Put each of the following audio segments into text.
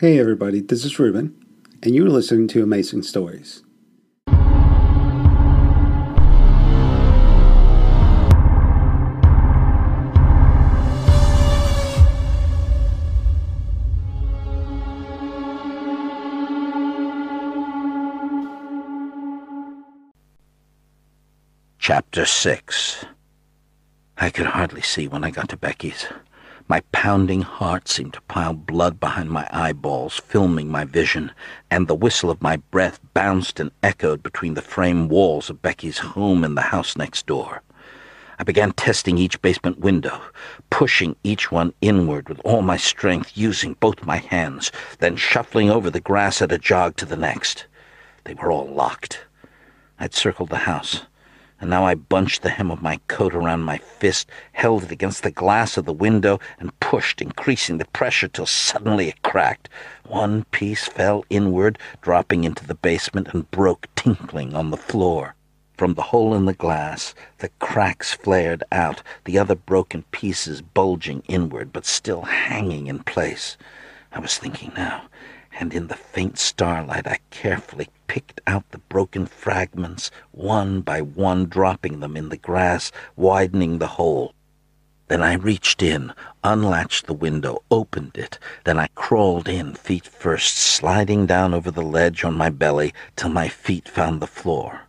Hey everybody, this is Ruben, and you're listening to Amazing Stories. Chapter 6 I could hardly see when I got to Becky's. My pounding heart seemed to pile blood behind my eyeballs, filming my vision, and the whistle of my breath bounced and echoed between the frame walls of Becky's home and the house next door. I began testing each basement window, pushing each one inward with all my strength, using both my hands, then shuffling over the grass at a jog to the next. They were all locked. I'd circled the house and now I bunched the hem of my coat around my fist, held it against the glass of the window, and pushed, increasing the pressure till suddenly it cracked. One piece fell inward, dropping into the basement, and broke tinkling on the floor. From the hole in the glass, the cracks flared out, the other broken pieces bulging inward, but still hanging in place. I was thinking now and in the faint starlight I carefully picked out the broken fragments, one by one dropping them in the grass, widening the hole. Then I reached in, unlatched the window, opened it. Then I crawled in, feet first, sliding down over the ledge on my belly till my feet found the floor.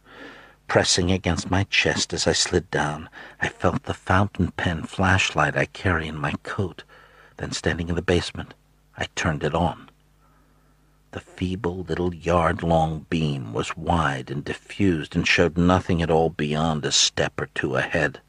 Pressing against my chest as I slid down, I felt the fountain pen flashlight I carry in my coat. Then, standing in the basement, I turned it on. The feeble little yard-long beam was wide and diffused and showed nothing at all beyond a step or two ahead.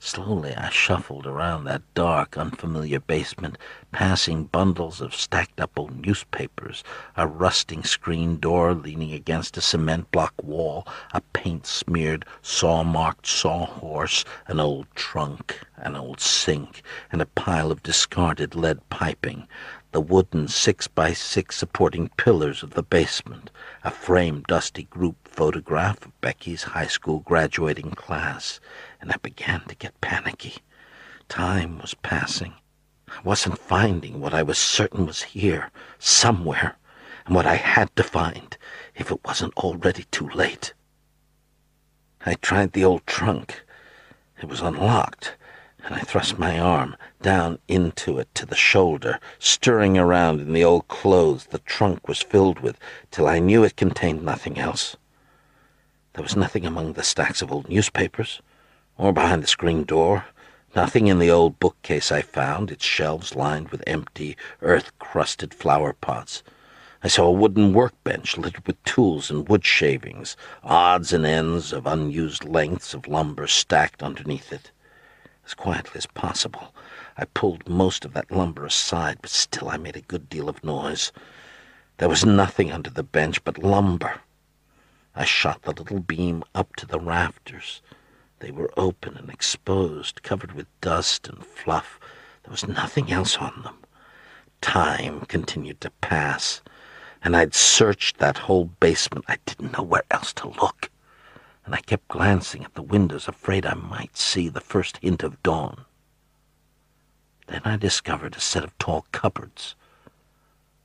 Slowly I shuffled around that dark, unfamiliar basement, passing bundles of stacked up old newspapers, a rusting screen door leaning against a cement block wall, a paint-smeared, saw-marked sawhorse, an old trunk, an old sink, and a pile of discarded lead piping, the wooden six-by-six supporting pillars of the basement, a framed dusty group photograph of Becky's high school graduating class, and I began to get panicky. Time was passing. I wasn't finding what I was certain was here, somewhere, and what I had to find, if it wasn't already too late. I tried the old trunk. It was unlocked and I thrust my arm down into it to the shoulder, stirring around in the old clothes the trunk was filled with, till I knew it contained nothing else. There was nothing among the stacks of old newspapers, or behind the screen door, nothing in the old bookcase I found, its shelves lined with empty, earth-crusted flower pots. I saw a wooden workbench littered with tools and wood shavings, odds and ends of unused lengths of lumber stacked underneath it as quietly as possible. I pulled most of that lumber aside, but still I made a good deal of noise. There was nothing under the bench but lumber. I shot the little beam up to the rafters. They were open and exposed, covered with dust and fluff. There was nothing else on them. Time continued to pass, and I'd searched that whole basement. I didn't know where else to look and I kept glancing at the windows, afraid I might see the first hint of dawn. Then I discovered a set of tall cupboards.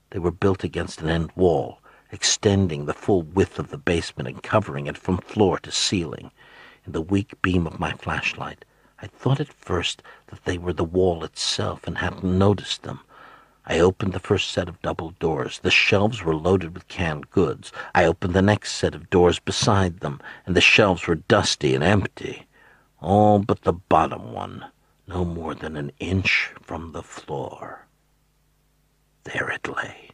They were built against an end wall, extending the full width of the basement and covering it from floor to ceiling. In the weak beam of my flashlight, I thought at first that they were the wall itself and hadn't noticed them. I opened the first set of double doors. The shelves were loaded with canned goods. I opened the next set of doors beside them, and the shelves were dusty and empty. All but the bottom one, no more than an inch from the floor. There it lay,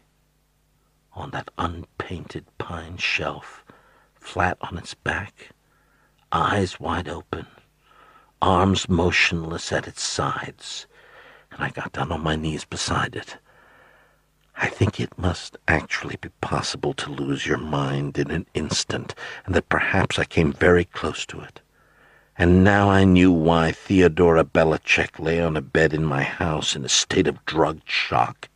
on that unpainted pine shelf, flat on its back, eyes wide open, arms motionless at its sides I got down on my knees beside it. I think it must actually be possible to lose your mind in an instant, and that perhaps I came very close to it. And now I knew why Theodora Belicec lay on a bed in my house in a state of drugged shock.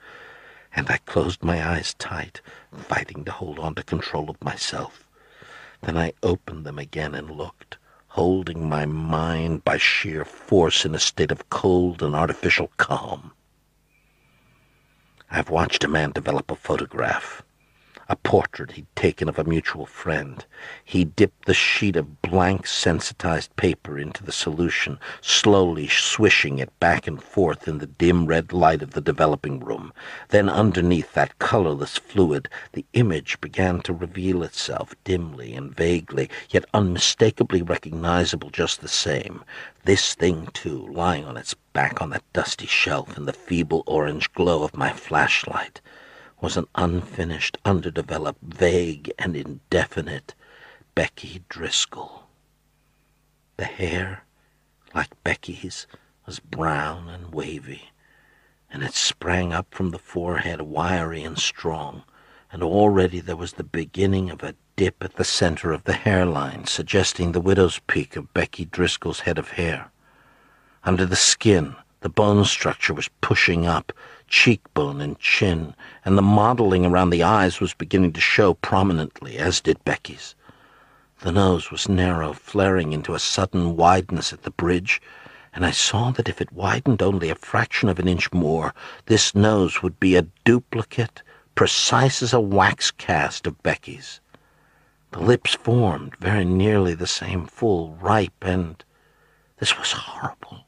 And I closed my eyes tight, fighting to hold on to control of myself. Then I opened them again and looked holding my mind by sheer force in a state of cold and artificial calm. I've watched a man develop a photograph a portrait he'd taken of a mutual friend. He dipped the sheet of blank sensitized paper into the solution, slowly swishing it back and forth in the dim red light of the developing room. Then underneath that colorless fluid, the image began to reveal itself dimly and vaguely, yet unmistakably recognizable just the same. This thing, too, lying on its back on that dusty shelf in the feeble orange glow of my flashlight was an unfinished, underdeveloped, vague, and indefinite Becky Driscoll. The hair, like Becky's, was brown and wavy, and it sprang up from the forehead wiry and strong, and already there was the beginning of a dip at the center of the hairline, suggesting the widow's peak of Becky Driscoll's head of hair. Under the skin, the bone structure was pushing up, cheekbone and chin, and the modeling around the eyes was beginning to show prominently, as did Becky's. The nose was narrow, flaring into a sudden wideness at the bridge, and I saw that if it widened only a fraction of an inch more, this nose would be a duplicate, precise as a wax cast of Becky's. The lips formed very nearly the same full, ripe, and this was horrible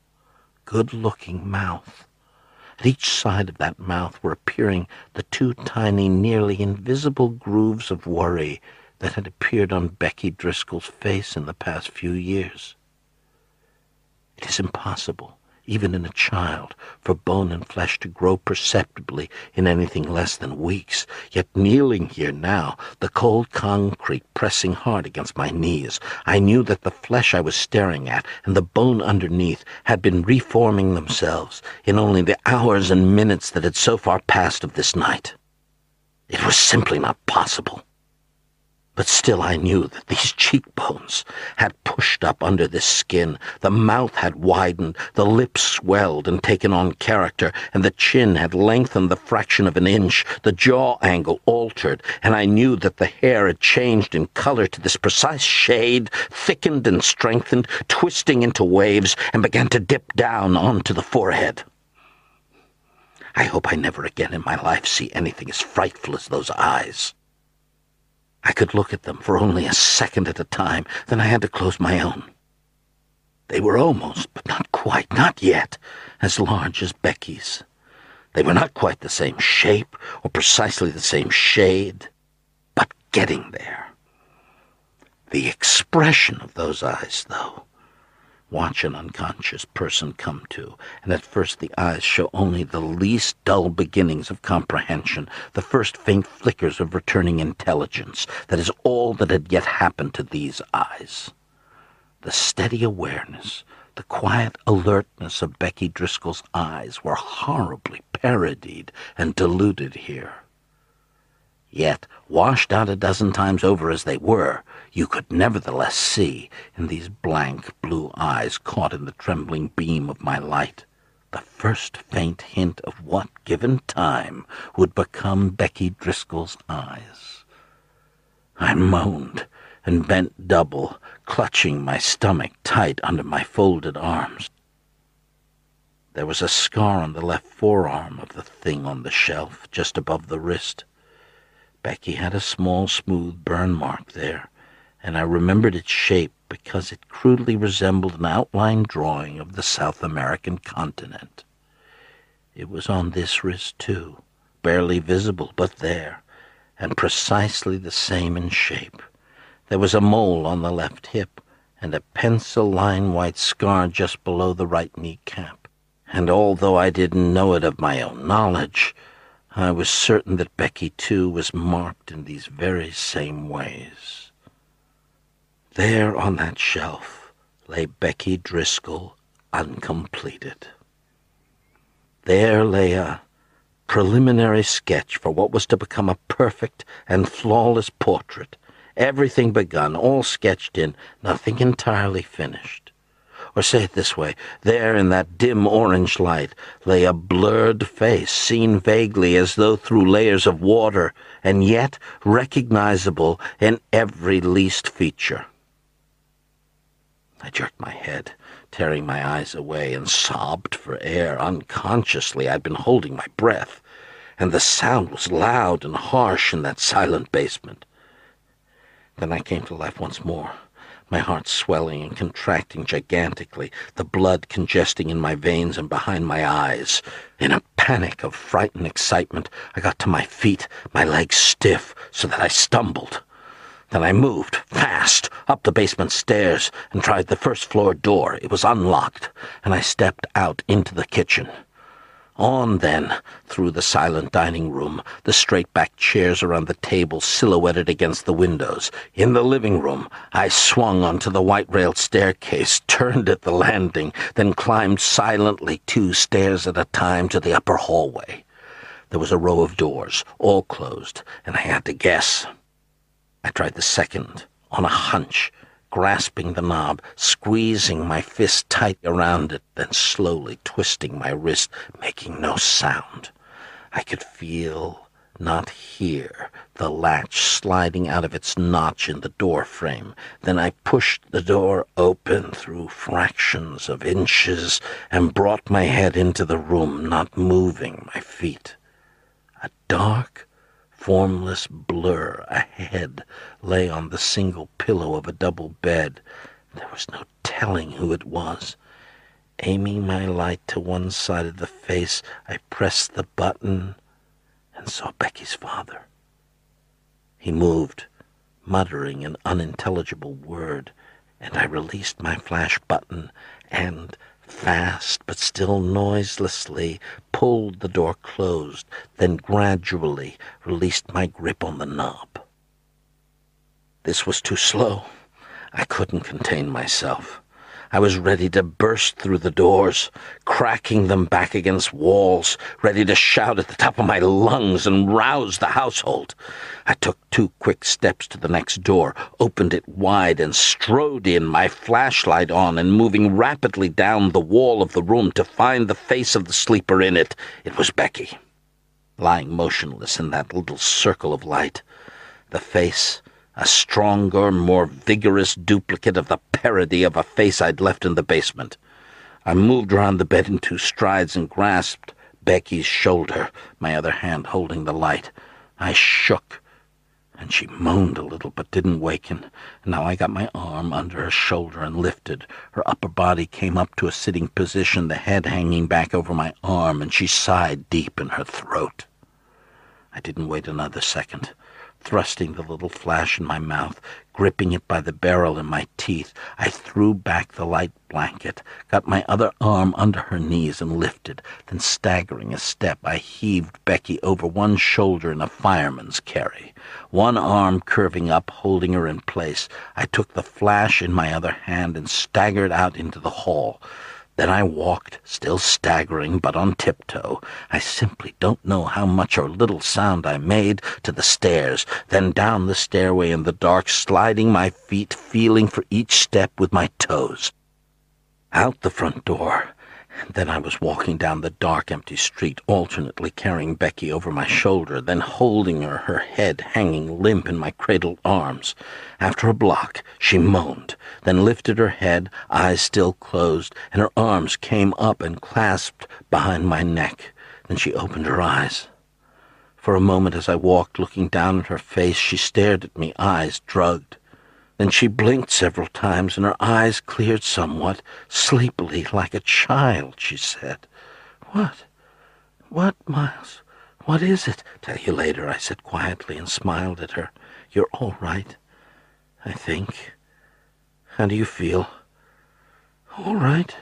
good-looking mouth. At each side of that mouth were appearing the two tiny, nearly invisible grooves of worry that had appeared on Becky Driscoll's face in the past few years. It is impossible even in a child, for bone and flesh to grow perceptibly in anything less than weeks. Yet kneeling here now, the cold concrete pressing hard against my knees, I knew that the flesh I was staring at and the bone underneath had been reforming themselves in only the hours and minutes that had so far passed of this night. It was simply not possible. But still I knew that these cheekbones had pushed up under this skin, the mouth had widened, the lips swelled and taken on character, and the chin had lengthened the fraction of an inch, the jaw angle altered, and I knew that the hair had changed in color to this precise shade, thickened and strengthened, twisting into waves, and began to dip down onto the forehead. I hope I never again in my life see anything as frightful as those eyes. I could look at them for only a second at a time, then I had to close my own. They were almost, but not quite, not yet, as large as Becky's. They were not quite the same shape or precisely the same shade, but getting there. The expression of those eyes, though, watch an unconscious person come to, and at first the eyes show only the least dull beginnings of comprehension, the first faint flickers of returning intelligence. That is all that had yet happened to these eyes. The steady awareness, the quiet alertness of Becky Driscoll's eyes were horribly parodied and diluted here. Yet, washed out a dozen times over as they were, you could nevertheless see, in these blank blue eyes caught in the trembling beam of my light, the first faint hint of what, given time, would become Becky Driscoll's eyes. I moaned and bent double, clutching my stomach tight under my folded arms. There was a scar on the left forearm of the thing on the shelf, just above the wrist. Becky had a small, smooth burn mark there, and I remembered its shape because it crudely resembled an outline drawing of the South American continent. It was on this wrist, too, barely visible, but there, and precisely the same in shape. There was a mole on the left hip, and a pencil line white scar just below the right kneecap. And although I didn't know it of my own knowledge, I was certain that Becky, too, was marked in these very same ways. There on that shelf lay Becky Driscoll uncompleted. There lay a preliminary sketch for what was to become a perfect and flawless portrait. Everything begun, all sketched in, nothing entirely finished. Or say it this way there in that dim orange light lay a blurred face, seen vaguely as though through layers of water, and yet recognizable in every least feature. I jerked my head, tearing my eyes away, and sobbed for air. Unconsciously, I'd been holding my breath. and the sound was loud and harsh in that silent basement. Then I came to life once more, my heart swelling and contracting gigantically, the blood congesting in my veins and behind my eyes. In a panic of frightened excitement, I got to my feet, my legs stiff, so that I stumbled. Then I moved, fast, up the basement stairs and tried the first floor door. It was unlocked, and I stepped out into the kitchen. On then, through the silent dining room, the straight-backed chairs around the table silhouetted against the windows. In the living room, I swung onto the white-railed staircase, turned at the landing, then climbed silently two stairs at a time to the upper hallway. There was a row of doors, all closed, and I had to guess. I tried the second, on a hunch, grasping the knob, squeezing my fist tight around it, then slowly twisting my wrist, making no sound. I could feel, not hear, the latch sliding out of its notch in the door frame. Then I pushed the door open through fractions of inches and brought my head into the room, not moving my feet. A dark, formless blur ahead lay on the single pillow of a double bed. There was no telling who it was. Aiming my light to one side of the face, I pressed the button and saw Becky's father. He moved, muttering an unintelligible word, and I released my flash button and fast but still noiselessly pulled the door closed, then gradually released my grip on the knob. This was too slow. I couldn't contain myself. I was ready to burst through the doors, cracking them back against walls, ready to shout at the top of my lungs and rouse the household. I took two quick steps to the next door, opened it wide, and strode in, my flashlight on and moving rapidly down the wall of the room to find the face of the sleeper in it. It was Becky, lying motionless in that little circle of light. The face a stronger, more vigorous duplicate of the parody of a face I'd left in the basement. I moved around the bed in two strides and grasped Becky's shoulder, my other hand holding the light. I shook, and she moaned a little but didn't waken. Now I got my arm under her shoulder and lifted. Her upper body came up to a sitting position, the head hanging back over my arm, and she sighed deep in her throat. I didn't wait another second thrusting the little flash in my mouth, gripping it by the barrel in my teeth. I threw back the light blanket, got my other arm under her knees and lifted. Then, staggering a step, I heaved Becky over one shoulder in a fireman's carry, one arm curving up, holding her in place. I took the flash in my other hand and staggered out into the hall. Then I walked, still staggering but on tiptoe. I simply don't know how much or little sound I made to the stairs, then down the stairway in the dark, sliding my feet, feeling for each step with my toes. Out the front door, then I was walking down the dark, empty street, alternately carrying Becky over my shoulder, then holding her, her head hanging limp in my cradled arms. After a block, she moaned, then lifted her head, eyes still closed, and her arms came up and clasped behind my neck. Then she opened her eyes. For a moment, as I walked, looking down at her face, she stared at me, eyes drugged. Then she blinked several times, and her eyes cleared somewhat, sleepily, like a child, she said. What? What, Miles? What is it? Tell you later, I said quietly and smiled at her. You're all right, I think. How do you feel? All right.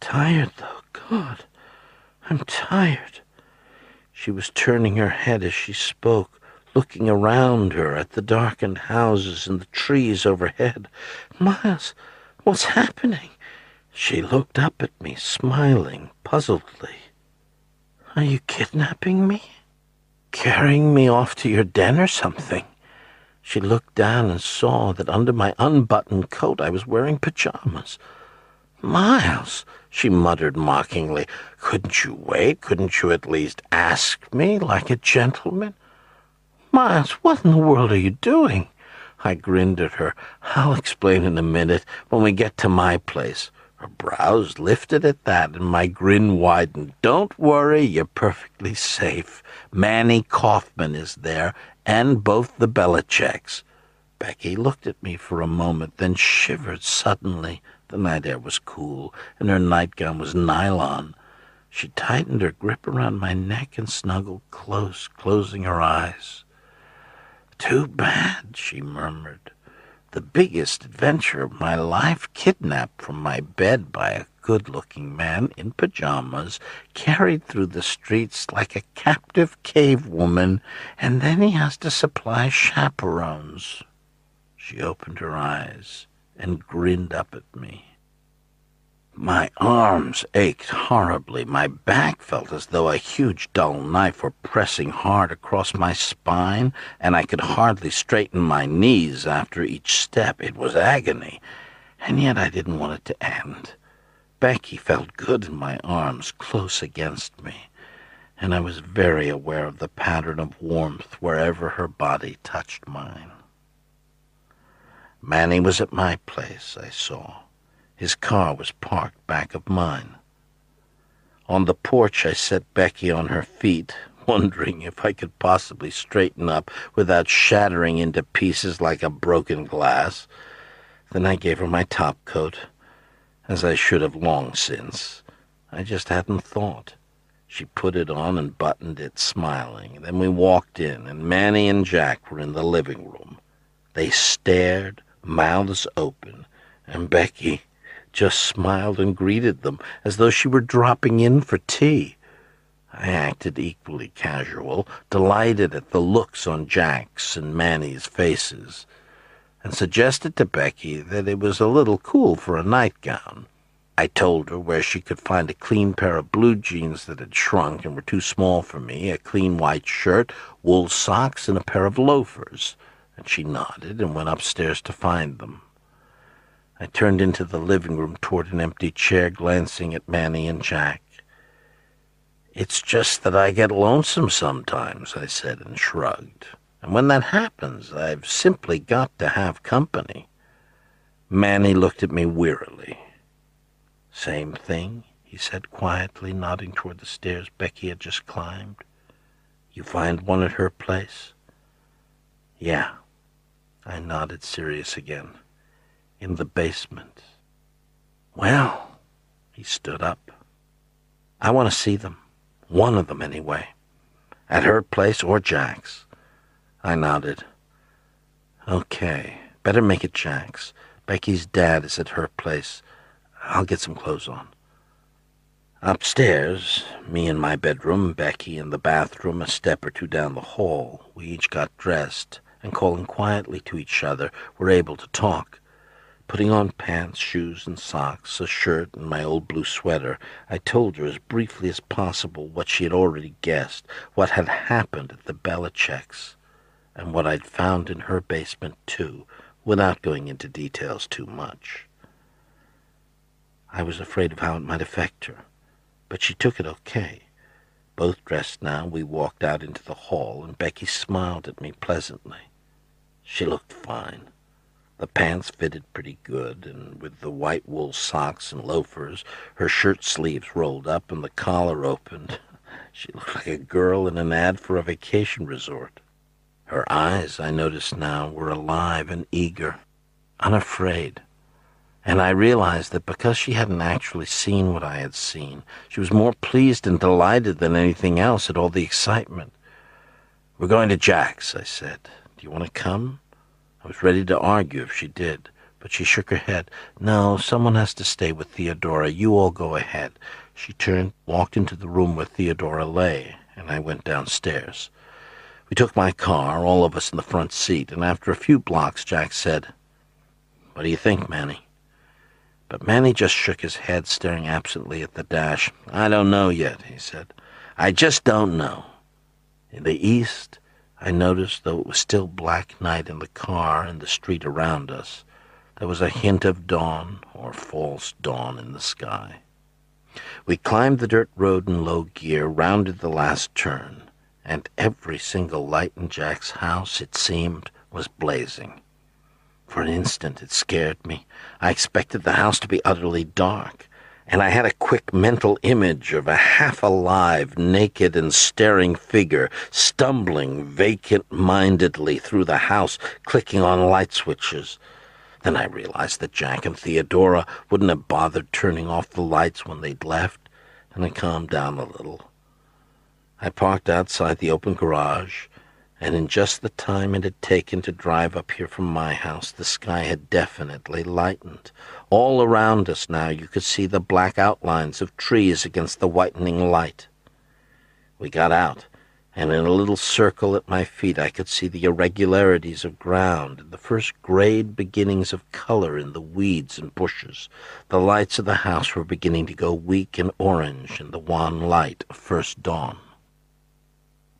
Tired, though. God, I'm tired. She was turning her head as she spoke looking around her at the darkened houses and the trees overhead. Miles, what's happening? She looked up at me, smiling puzzledly. Are you kidnapping me? Carrying me off to your den or something? She looked down and saw that under my unbuttoned coat I was wearing pajamas. Miles, she muttered mockingly, couldn't you wait? Couldn't you at least ask me like a gentleman? Miles, what in the world are you doing? I grinned at her. I'll explain in a minute when we get to my place. Her brows lifted at that, and my grin widened. Don't worry, you're perfectly safe. Manny Kaufman is there, and both the Belicecs. Becky looked at me for a moment, then shivered suddenly. The night air was cool, and her nightgown was nylon. She tightened her grip around my neck and snuggled close, closing her eyes. Too bad, she murmured. The biggest adventure of my life, kidnapped from my bed by a good-looking man in pajamas, carried through the streets like a captive cave woman, and then he has to supply chaperones. She opened her eyes and grinned up at me. My arms ached horribly. My back felt as though a huge dull knife were pressing hard across my spine, and I could hardly straighten my knees after each step. It was agony, and yet I didn't want it to end. Becky felt good in my arms, close against me, and I was very aware of the pattern of warmth wherever her body touched mine. Manny was at my place, I saw. His car was parked back of mine. On the porch, I set Becky on her feet, wondering if I could possibly straighten up without shattering into pieces like a broken glass. Then I gave her my top coat, as I should have long since. I just hadn't thought. She put it on and buttoned it, smiling. Then we walked in, and Manny and Jack were in the living room. They stared, mouths open, and Becky just smiled and greeted them as though she were dropping in for tea. I acted equally casual, delighted at the looks on Jack's and Manny's faces, and suggested to Becky that it was a little cool for a nightgown. I told her where she could find a clean pair of blue jeans that had shrunk and were too small for me, a clean white shirt, wool socks, and a pair of loafers, and she nodded and went upstairs to find them. I turned into the living room toward an empty chair, glancing at Manny and Jack. It's just that I get lonesome sometimes, I said and shrugged. And when that happens, I've simply got to have company. Manny looked at me wearily. Same thing, he said quietly, nodding toward the stairs Becky had just climbed. You find one at her place? Yeah. I nodded, serious again in the basement. Well, he stood up. I want to see them. One of them, anyway. At her place or Jack's. I nodded. Okay, better make it Jack's. Becky's dad is at her place. I'll get some clothes on. Upstairs, me in my bedroom, Becky in the bathroom a step or two down the hall, we each got dressed, and calling quietly to each other, were able to talk. Putting on pants, shoes, and socks, a shirt, and my old blue sweater, I told her as briefly as possible what she had already guessed, what had happened at the Belicecs, and what I'd found in her basement, too, without going into details too much. I was afraid of how it might affect her, but she took it okay. Both dressed now, we walked out into the hall, and Becky smiled at me pleasantly. She looked fine. The pants fitted pretty good, and with the white wool socks and loafers, her shirt sleeves rolled up and the collar opened, she looked like a girl in an ad for a vacation resort. Her eyes, I noticed now, were alive and eager, unafraid. And I realized that because she hadn't actually seen what I had seen, she was more pleased and delighted than anything else at all the excitement. We're going to Jack's, I said. Do you want to come? I was ready to argue if she did, but she shook her head. No, someone has to stay with Theodora. You all go ahead. She turned, walked into the room where Theodora lay, and I went downstairs. We took my car, all of us in the front seat, and after a few blocks, Jack said, What do you think, Manny? But Manny just shook his head, staring absently at the dash. I don't know yet, he said. I just don't know. In the east, I noticed, though it was still black night in the car and the street around us, there was a hint of dawn or false dawn in the sky. We climbed the dirt road in low gear, rounded the last turn, and every single light in Jack's house, it seemed, was blazing. For an instant it scared me. I expected the house to be utterly dark, and I had a quick mental image of a half-alive, naked and staring figure stumbling vacant-mindedly through the house, clicking on light switches. Then I realized that Jack and Theodora wouldn't have bothered turning off the lights when they'd left, and I calmed down a little. I parked outside the open garage, and in just the time it had taken to drive up here from my house, the sky had definitely lightened. All around us now you could see the black outlines of trees against the whitening light. We got out, and in a little circle at my feet I could see the irregularities of ground and the first grayed beginnings of color in the weeds and bushes. The lights of the house were beginning to go weak and orange in the wan light of first dawn.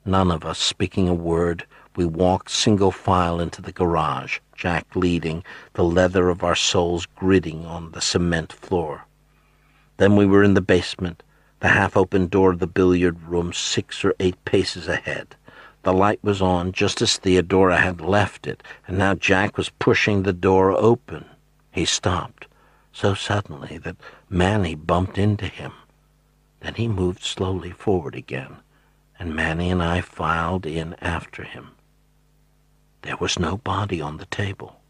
None of us speaking a word, we walked single file into the garage, Jack leading, the leather of our soles gritting on the cement floor. Then we were in the basement, the half-open door of the billiard room six or eight paces ahead. The light was on just as Theodora had left it, and now Jack was pushing the door open. He stopped, so suddenly that Manny bumped into him. Then he moved slowly forward again and Manny and I filed in after him. There was no body on the table.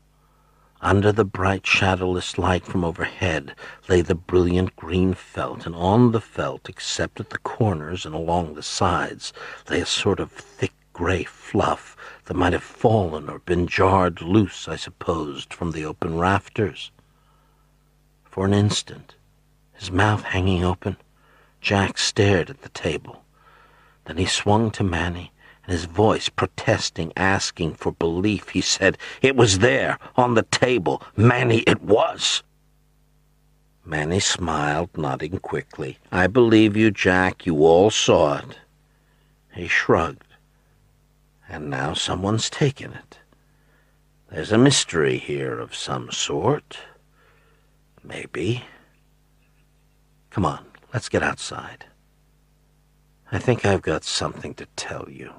Under the bright shadowless light from overhead lay the brilliant green felt, and on the felt, except at the corners and along the sides, lay a sort of thick gray fluff that might have fallen or been jarred loose, I supposed, from the open rafters. For an instant, his mouth hanging open, Jack stared at the table. Then he swung to Manny, and his voice protesting, asking for belief, he said, It was there, on the table. Manny, it was. Manny smiled, nodding quickly. I believe you, Jack. You all saw it. He shrugged. And now someone's taken it. There's a mystery here of some sort. Maybe. Come on, let's get outside. I think I've got something to tell you.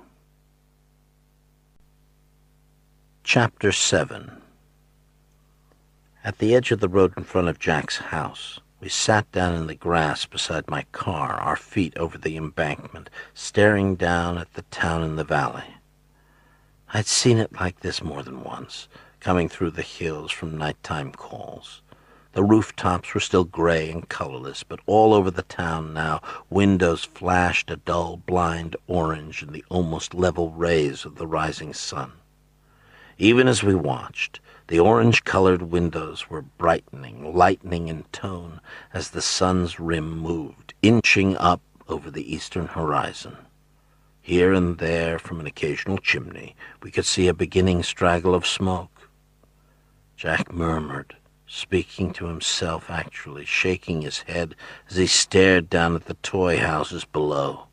Chapter 7 At the edge of the road in front of Jack's house, we sat down in the grass beside my car, our feet over the embankment, staring down at the town in the valley. I'd seen it like this more than once, coming through the hills from nighttime calls. The rooftops were still gray and colorless, but all over the town now windows flashed a dull blind orange in the almost level rays of the rising sun. Even as we watched, the orange-colored windows were brightening, lightening in tone as the sun's rim moved, inching up over the eastern horizon. Here and there, from an occasional chimney, we could see a beginning straggle of smoke. Jack murmured, speaking to himself actually, shaking his head as he stared down at the toy houses below.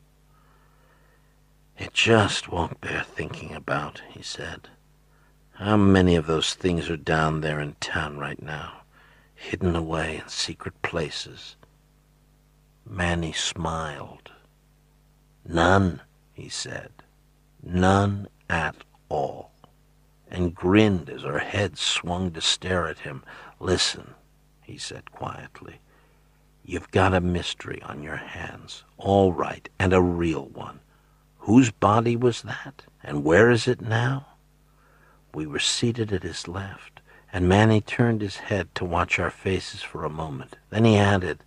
It just won't bear thinking about, he said. How many of those things are down there in town right now, hidden away in secret places? Manny smiled. None, he said. None at all. And grinned as her head swung to stare at him, Listen, he said quietly. You've got a mystery on your hands. All right, and a real one. Whose body was that, and where is it now? We were seated at his left, and Manny turned his head to watch our faces for a moment. Then he added,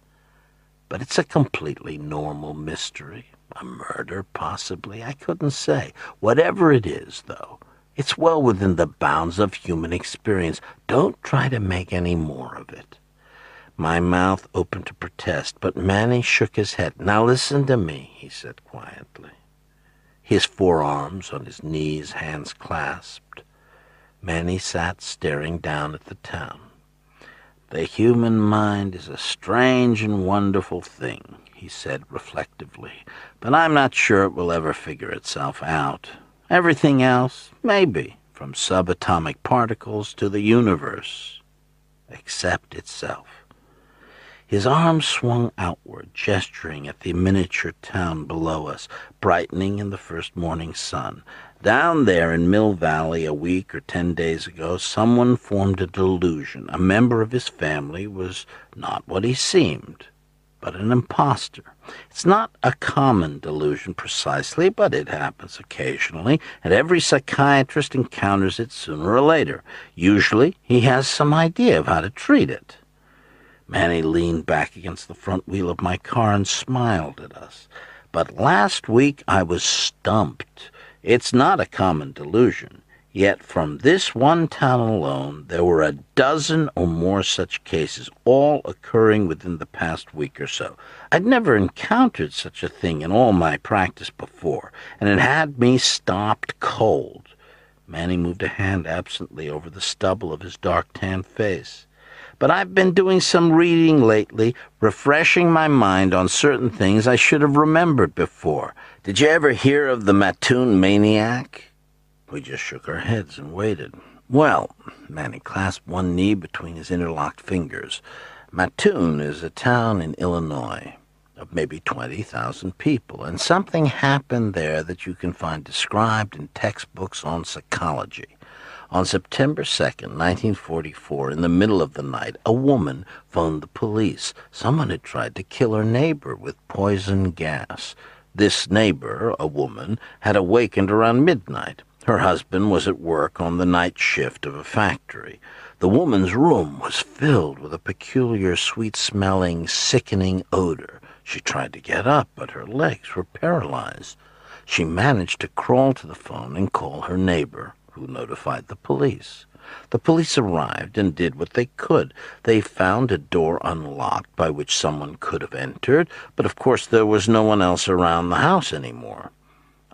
But it's a completely normal mystery. A murder, possibly. I couldn't say. Whatever it is, though, it's well within the bounds of human experience. Don't try to make any more of it. My mouth opened to protest, but Manny shook his head. Now listen to me, he said quietly. His forearms on his knees, hands clasped. Manny sat staring down at the town. The human mind is a strange and wonderful thing, he said reflectively, but I'm not sure it will ever figure itself out. Everything else, maybe, from subatomic particles to the universe, except itself. His arm swung outward, gesturing at the miniature town below us, brightening in the first morning sun. Down there in Mill Valley a week or ten days ago, someone formed a delusion. A member of his family was not what he seemed, but an impostor. It's not a common delusion precisely, but it happens occasionally, and every psychiatrist encounters it sooner or later. Usually, he has some idea of how to treat it. Manny leaned back against the front wheel of my car and smiled at us. But last week I was stumped. It's not a common delusion. Yet from this one town alone, there were a dozen or more such cases, all occurring within the past week or so. I'd never encountered such a thing in all my practice before, and it had me stopped cold. Manny moved a hand absently over the stubble of his dark tan face but I've been doing some reading lately, refreshing my mind on certain things I should have remembered before. Did you ever hear of the Mattoon maniac? We just shook our heads and waited. Well, Manny clasped one knee between his interlocked fingers. Mattoon is a town in Illinois of maybe 20,000 people, and something happened there that you can find described in textbooks on psychology. On September 2nd, 1944, in the middle of the night, a woman phoned the police. Someone had tried to kill her neighbor with poison gas. This neighbor, a woman, had awakened around midnight. Her husband was at work on the night shift of a factory. The woman's room was filled with a peculiar, sweet-smelling, sickening odor. She tried to get up, but her legs were paralyzed. She managed to crawl to the phone and call her neighbor who notified the police. The police arrived and did what they could. They found a door unlocked by which someone could have entered, but of course there was no one else around the house anymore.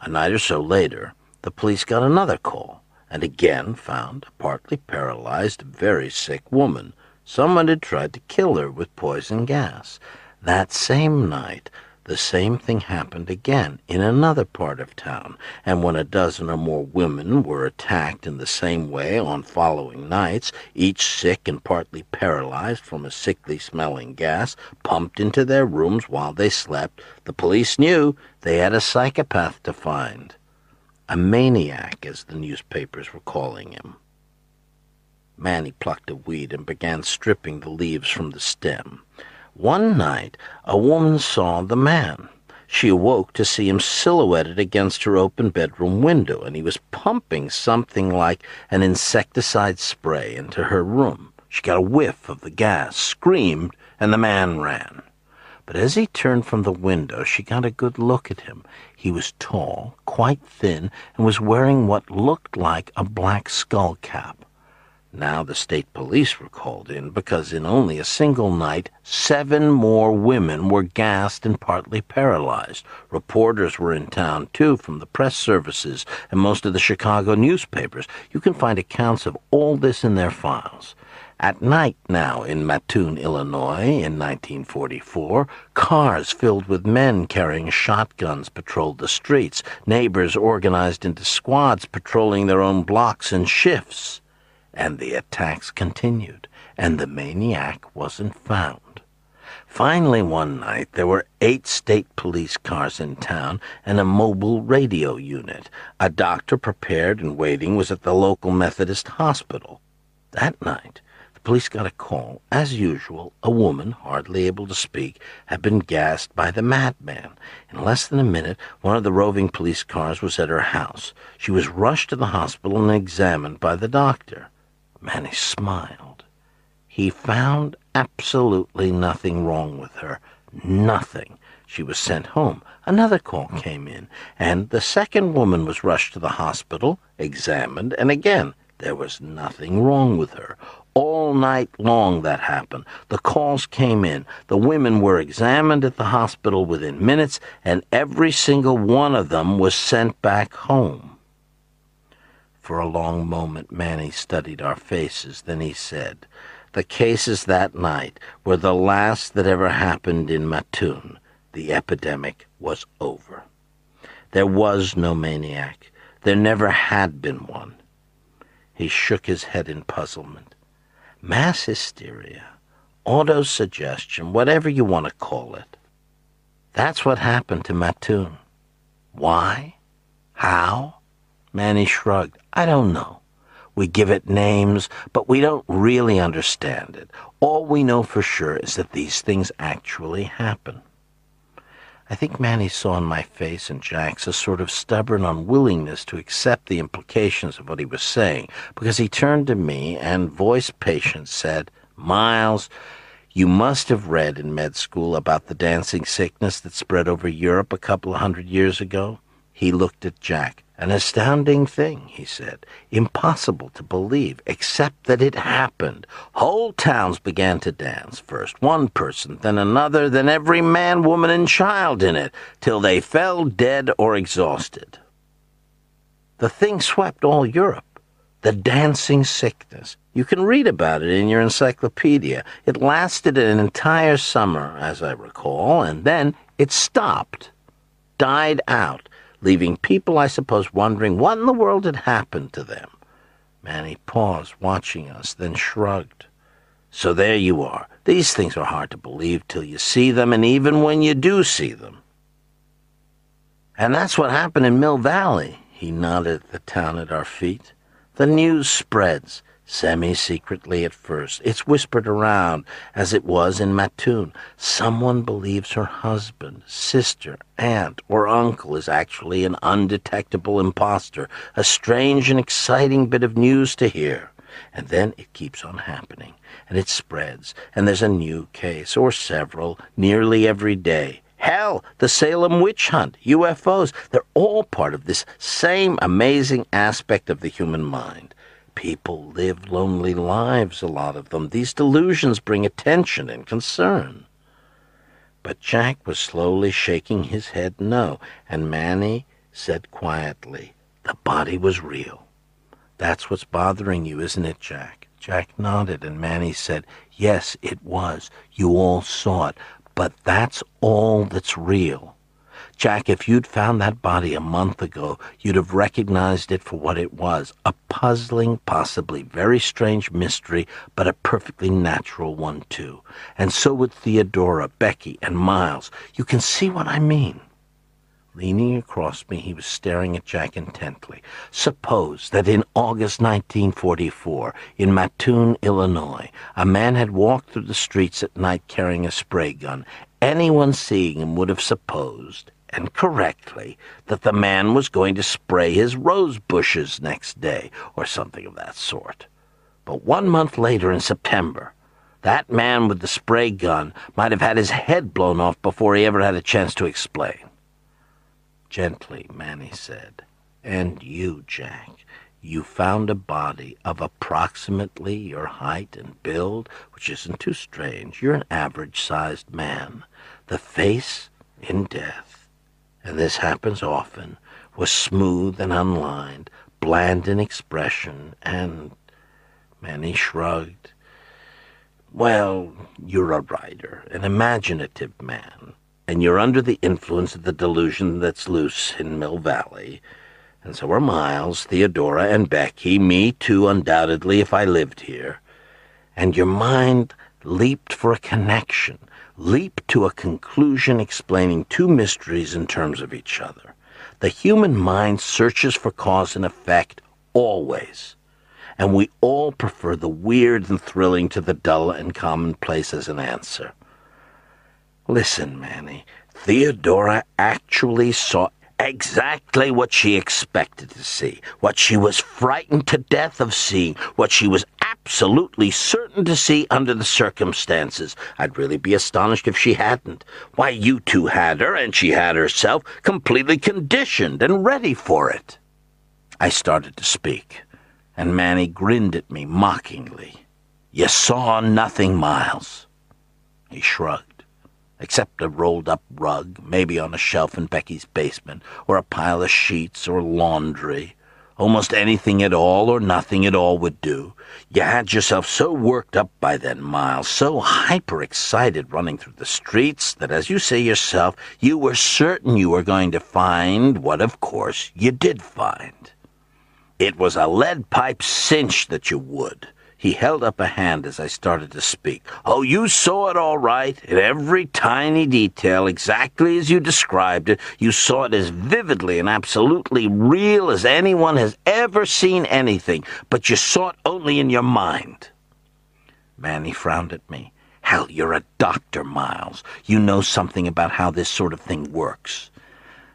A night or so later, the police got another call and again found a partly paralyzed, very sick woman. Someone had tried to kill her with poison gas. That same night, the same thing happened again in another part of town, and when a dozen or more women were attacked in the same way on following nights, each sick and partly paralyzed from a sickly smelling gas, pumped into their rooms while they slept, the police knew they had a psychopath to find. A maniac, as the newspapers were calling him. Manny plucked a weed and began stripping the leaves from the stem. One night a woman saw the man. She awoke to see him silhouetted against her open bedroom window, and he was pumping something like an insecticide spray into her room. She got a whiff of the gas, screamed, and the man ran. But as he turned from the window, she got a good look at him. He was tall, quite thin, and was wearing what looked like a black skull cap. Now the state police were called in because in only a single night, seven more women were gassed and partly paralyzed. Reporters were in town, too, from the press services and most of the Chicago newspapers. You can find accounts of all this in their files. At night now in Mattoon, Illinois, in 1944, cars filled with men carrying shotguns patrolled the streets. Neighbors organized into squads patrolling their own blocks and shifts and the attacks continued, and the maniac wasn't found. Finally, one night, there were eight state police cars in town and a mobile radio unit. A doctor prepared and waiting was at the local Methodist hospital. That night, the police got a call. As usual, a woman, hardly able to speak, had been gassed by the madman. In less than a minute, one of the roving police cars was at her house. She was rushed to the hospital and examined by the doctor. Manny smiled. He found absolutely nothing wrong with her. Nothing. She was sent home. Another call came in, and the second woman was rushed to the hospital, examined, and again there was nothing wrong with her. All night long that happened. The calls came in. The women were examined at the hospital within minutes, and every single one of them was sent back home. For a long moment Manny studied our faces. Then he said, The cases that night were the last that ever happened in Mattoon. The epidemic was over. There was no maniac. There never had been one. He shook his head in puzzlement. Mass hysteria. autosuggestion, whatever you want to call it. That's what happened to Mattoon. Why? How? Manny shrugged. I don't know. We give it names, but we don't really understand it. All we know for sure is that these things actually happen. I think Manny saw in my face and Jack's a sort of stubborn unwillingness to accept the implications of what he was saying, because he turned to me and, voice patient, said, Miles, you must have read in med school about the dancing sickness that spread over Europe a couple of hundred years ago. He looked at Jack. An astounding thing, he said. Impossible to believe, except that it happened. Whole towns began to dance, first one person, then another, then every man, woman, and child in it, till they fell dead or exhausted. The thing swept all Europe. The dancing sickness. You can read about it in your encyclopedia. It lasted an entire summer, as I recall, and then it stopped, died out leaving people, I suppose, wondering what in the world had happened to them. Manny paused, watching us, then shrugged. So there you are. These things are hard to believe till you see them, and even when you do see them. And that's what happened in Mill Valley. He nodded at the town at our feet. The news spreads semi-secretly at first. It's whispered around, as it was in Mattoon. Someone believes her husband, sister, aunt, or uncle is actually an undetectable impostor, a strange and exciting bit of news to hear. And then it keeps on happening, and it spreads, and there's a new case, or several, nearly every day. Hell, the Salem witch hunt, UFOs, they're all part of this same amazing aspect of the human mind. People live lonely lives, a lot of them. These delusions bring attention and concern. But Jack was slowly shaking his head no, and Manny said quietly, The body was real. That's what's bothering you, isn't it, Jack? Jack nodded, and Manny said, Yes, it was. You all saw it. But that's all that's real. Jack, if you'd found that body a month ago, you'd have recognized it for what it was a puzzling, possibly very strange mystery, but a perfectly natural one, too. And so would Theodora, Becky, and Miles. You can see what I mean. Leaning across me, he was staring at Jack intently. Suppose that in August 1944, in Mattoon, Illinois, a man had walked through the streets at night carrying a spray gun. Anyone seeing him would have supposed and correctly that the man was going to spray his rose bushes next day, or something of that sort. But one month later, in September, that man with the spray gun might have had his head blown off before he ever had a chance to explain. Gently, Manny said, and you, Jack, you found a body of approximately your height and build, which isn't too strange. You're an average-sized man. The face in death and this happens often, was smooth and unlined, bland in expression, and Manny shrugged. Well, you're a writer, an imaginative man, and you're under the influence of the delusion that's loose in Mill Valley. And so are Miles, Theodora, and Becky, me too, undoubtedly, if I lived here. And your mind leaped for a connection, leap to a conclusion explaining two mysteries in terms of each other. The human mind searches for cause and effect always, and we all prefer the weird and thrilling to the dull and commonplace as an answer. Listen, Manny, Theodora actually saw exactly what she expected to see, what she was frightened to death of seeing, what she was absolutely certain to see under the circumstances. I'd really be astonished if she hadn't. Why, you two had her, and she had herself, completely conditioned and ready for it. I started to speak, and Manny grinned at me mockingly. You saw nothing, Miles. He shrugged except a rolled up rug, maybe on a shelf in Becky's basement, or a pile of sheets or laundry. Almost anything at all or nothing at all would do. You had yourself so worked up by then, Miles, so hyper excited running through the streets that, as you say yourself, you were certain you were going to find what, of course, you did find. It was a lead pipe cinch that you would. He held up a hand as I started to speak. Oh, you saw it all right, in every tiny detail, exactly as you described it. You saw it as vividly and absolutely real as anyone has ever seen anything, but you saw it only in your mind. Manny frowned at me. Hell, you're a doctor, Miles. You know something about how this sort of thing works.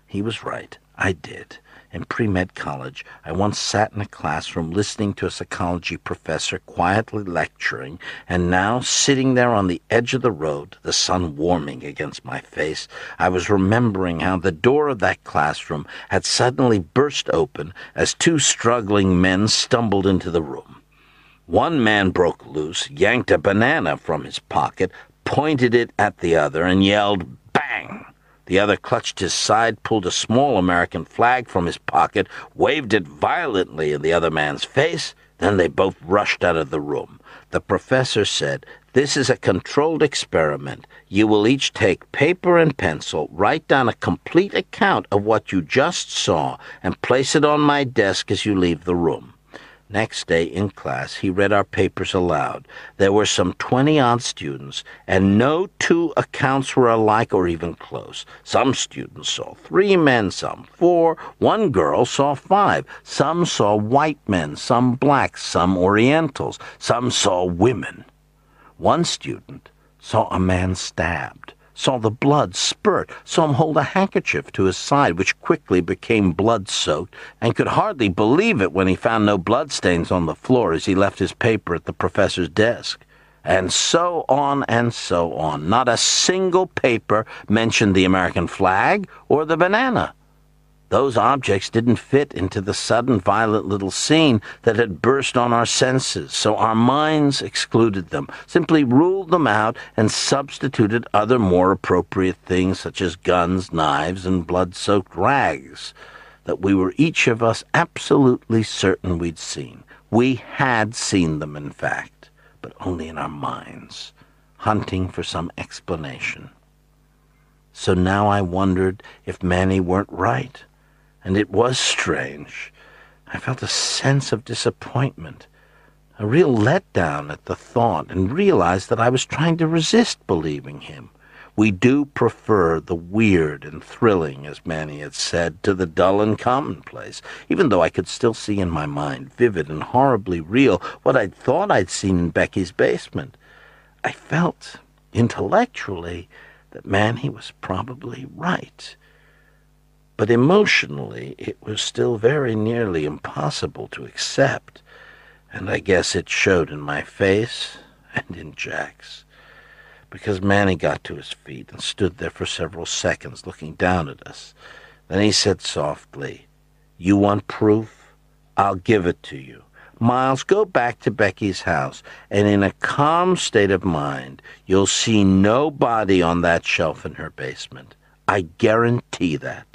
He was right. I did. In pre-med college, I once sat in a classroom listening to a psychology professor quietly lecturing, and now, sitting there on the edge of the road, the sun warming against my face, I was remembering how the door of that classroom had suddenly burst open as two struggling men stumbled into the room. One man broke loose, yanked a banana from his pocket, pointed it at the other, and yelled, Bang! The other clutched his side, pulled a small American flag from his pocket, waved it violently in the other man's face. Then they both rushed out of the room. The professor said, This is a controlled experiment. You will each take paper and pencil, write down a complete account of what you just saw, and place it on my desk as you leave the room. Next day in class, he read our papers aloud. There were some twenty odd students, and no two accounts were alike or even close. Some students saw three men, some four. One girl saw five. Some saw white men, some blacks, some Orientals. Some saw women. One student saw a man stabbed saw the blood spurt, saw him hold a handkerchief to his side, which quickly became blood-soaked, and could hardly believe it when he found no bloodstains on the floor as he left his paper at the professor's desk. And so on and so on. Not a single paper mentioned the American flag or the banana. Those objects didn't fit into the sudden violent little scene that had burst on our senses, so our minds excluded them, simply ruled them out, and substituted other more appropriate things such as guns, knives, and blood-soaked rags that we were each of us absolutely certain we'd seen. We had seen them, in fact, but only in our minds, hunting for some explanation. So now I wondered if Manny weren't right and it was strange. I felt a sense of disappointment, a real letdown at the thought, and realized that I was trying to resist believing him. We do prefer the weird and thrilling, as Manny had said, to the dull and commonplace, even though I could still see in my mind, vivid and horribly real, what I'd thought I'd seen in Becky's basement. I felt, intellectually, that Manny was probably right but emotionally it was still very nearly impossible to accept, and I guess it showed in my face and in Jack's. Because Manny got to his feet and stood there for several seconds looking down at us. Then he said softly, You want proof? I'll give it to you. Miles, go back to Becky's house, and in a calm state of mind, you'll see no body on that shelf in her basement. I guarantee that.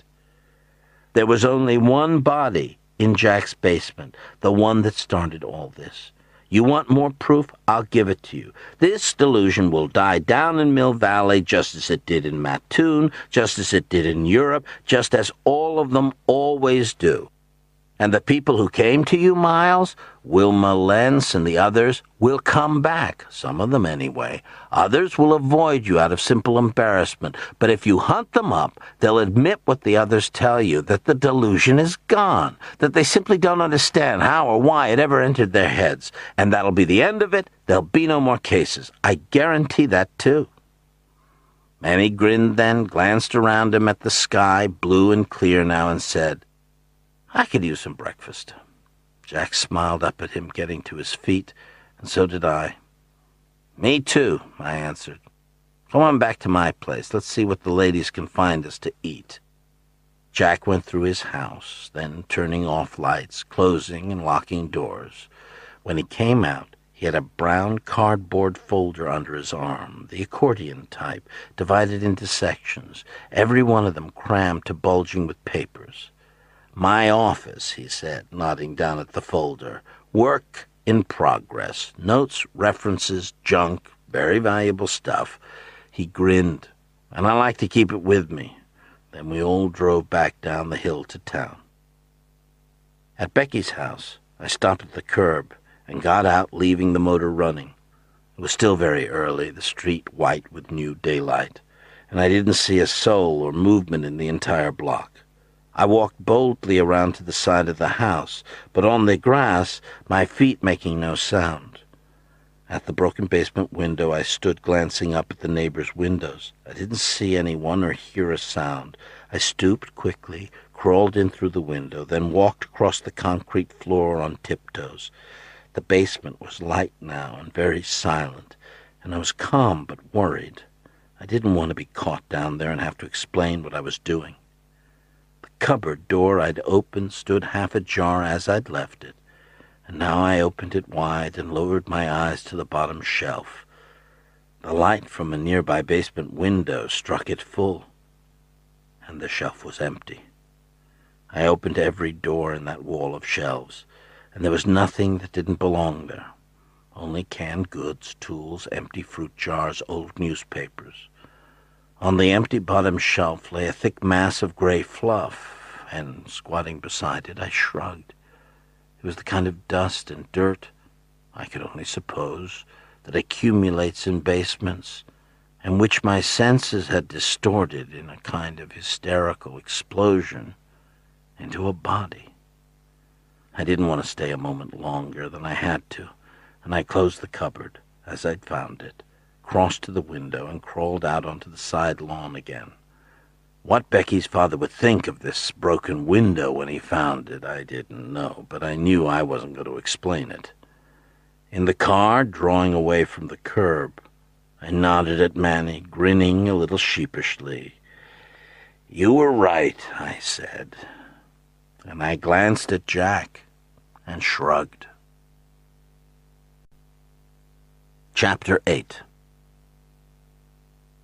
There was only one body in Jack's basement, the one that started all this. You want more proof? I'll give it to you. This delusion will die down in Mill Valley just as it did in Mattoon, just as it did in Europe, just as all of them always do. And the people who came to you, Miles, Wilma Lentz and the others, will come back, some of them anyway. Others will avoid you out of simple embarrassment, but if you hunt them up, they'll admit what the others tell you, that the delusion is gone, that they simply don't understand how or why it ever entered their heads, and that'll be the end of it. There'll be no more cases. I guarantee that, too. Manny grinned then, glanced around him at the sky, blue and clear now, and said, I could use some breakfast. Jack smiled up at him, getting to his feet, and so did I. Me too, I answered. Come on back to my place. Let's see what the ladies can find us to eat. Jack went through his house, then turning off lights, closing and locking doors. When he came out, he had a brown cardboard folder under his arm, the accordion type, divided into sections, every one of them crammed to bulging with papers. My office, he said, nodding down at the folder. Work in progress. Notes, references, junk, very valuable stuff. He grinned, and I like to keep it with me. Then we all drove back down the hill to town. At Becky's house, I stopped at the curb and got out, leaving the motor running. It was still very early, the street white with new daylight, and I didn't see a soul or movement in the entire block. I walked boldly around to the side of the house, but on the grass, my feet making no sound. At the broken basement window, I stood glancing up at the neighbors' windows. I didn't see anyone or hear a sound. I stooped quickly, crawled in through the window, then walked across the concrete floor on tiptoes. The basement was light now and very silent, and I was calm but worried. I didn't want to be caught down there and have to explain what I was doing cupboard door I'd opened stood half ajar as I'd left it, and now I opened it wide and lowered my eyes to the bottom shelf. The light from a nearby basement window struck it full, and the shelf was empty. I opened every door in that wall of shelves, and there was nothing that didn't belong there. Only canned goods, tools, empty fruit jars, old newspapers. On the empty bottom shelf lay a thick mass of gray fluff, and squatting beside it, I shrugged. It was the kind of dust and dirt, I could only suppose, that accumulates in basements, and which my senses had distorted in a kind of hysterical explosion into a body. I didn't want to stay a moment longer than I had to, and I closed the cupboard as I'd found it, crossed to the window, and crawled out onto the side lawn again. What Becky's father would think of this broken window when he found it, I didn't know, but I knew I wasn't going to explain it. In the car, drawing away from the curb, I nodded at Manny, grinning a little sheepishly. You were right, I said. And I glanced at Jack and shrugged. Chapter 8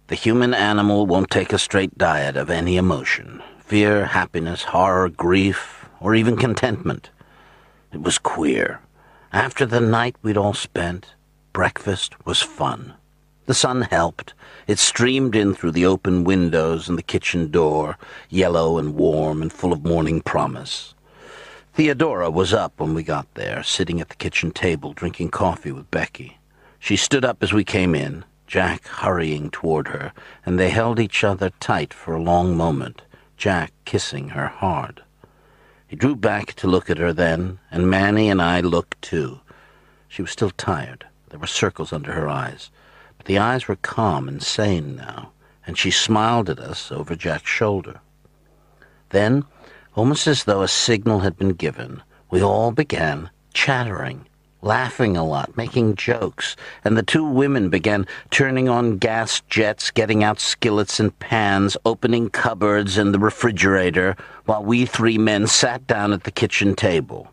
the human animal won't take a straight diet of any emotion fear, happiness, horror, grief, or even contentment. It was queer. After the night we'd all spent, breakfast was fun. The sun helped. It streamed in through the open windows and the kitchen door, yellow and warm and full of morning promise. Theodora was up when we got there, sitting at the kitchen table drinking coffee with Becky. She stood up as we came in, Jack hurrying toward her, and they held each other tight for a long moment, Jack kissing her hard. He drew back to look at her then, and Manny and I looked too. She was still tired. There were circles under her eyes, but the eyes were calm and sane now, and she smiled at us over Jack's shoulder. Then, almost as though a signal had been given, we all began chattering laughing a lot, making jokes, and the two women began turning on gas jets, getting out skillets and pans, opening cupboards and the refrigerator, while we three men sat down at the kitchen table.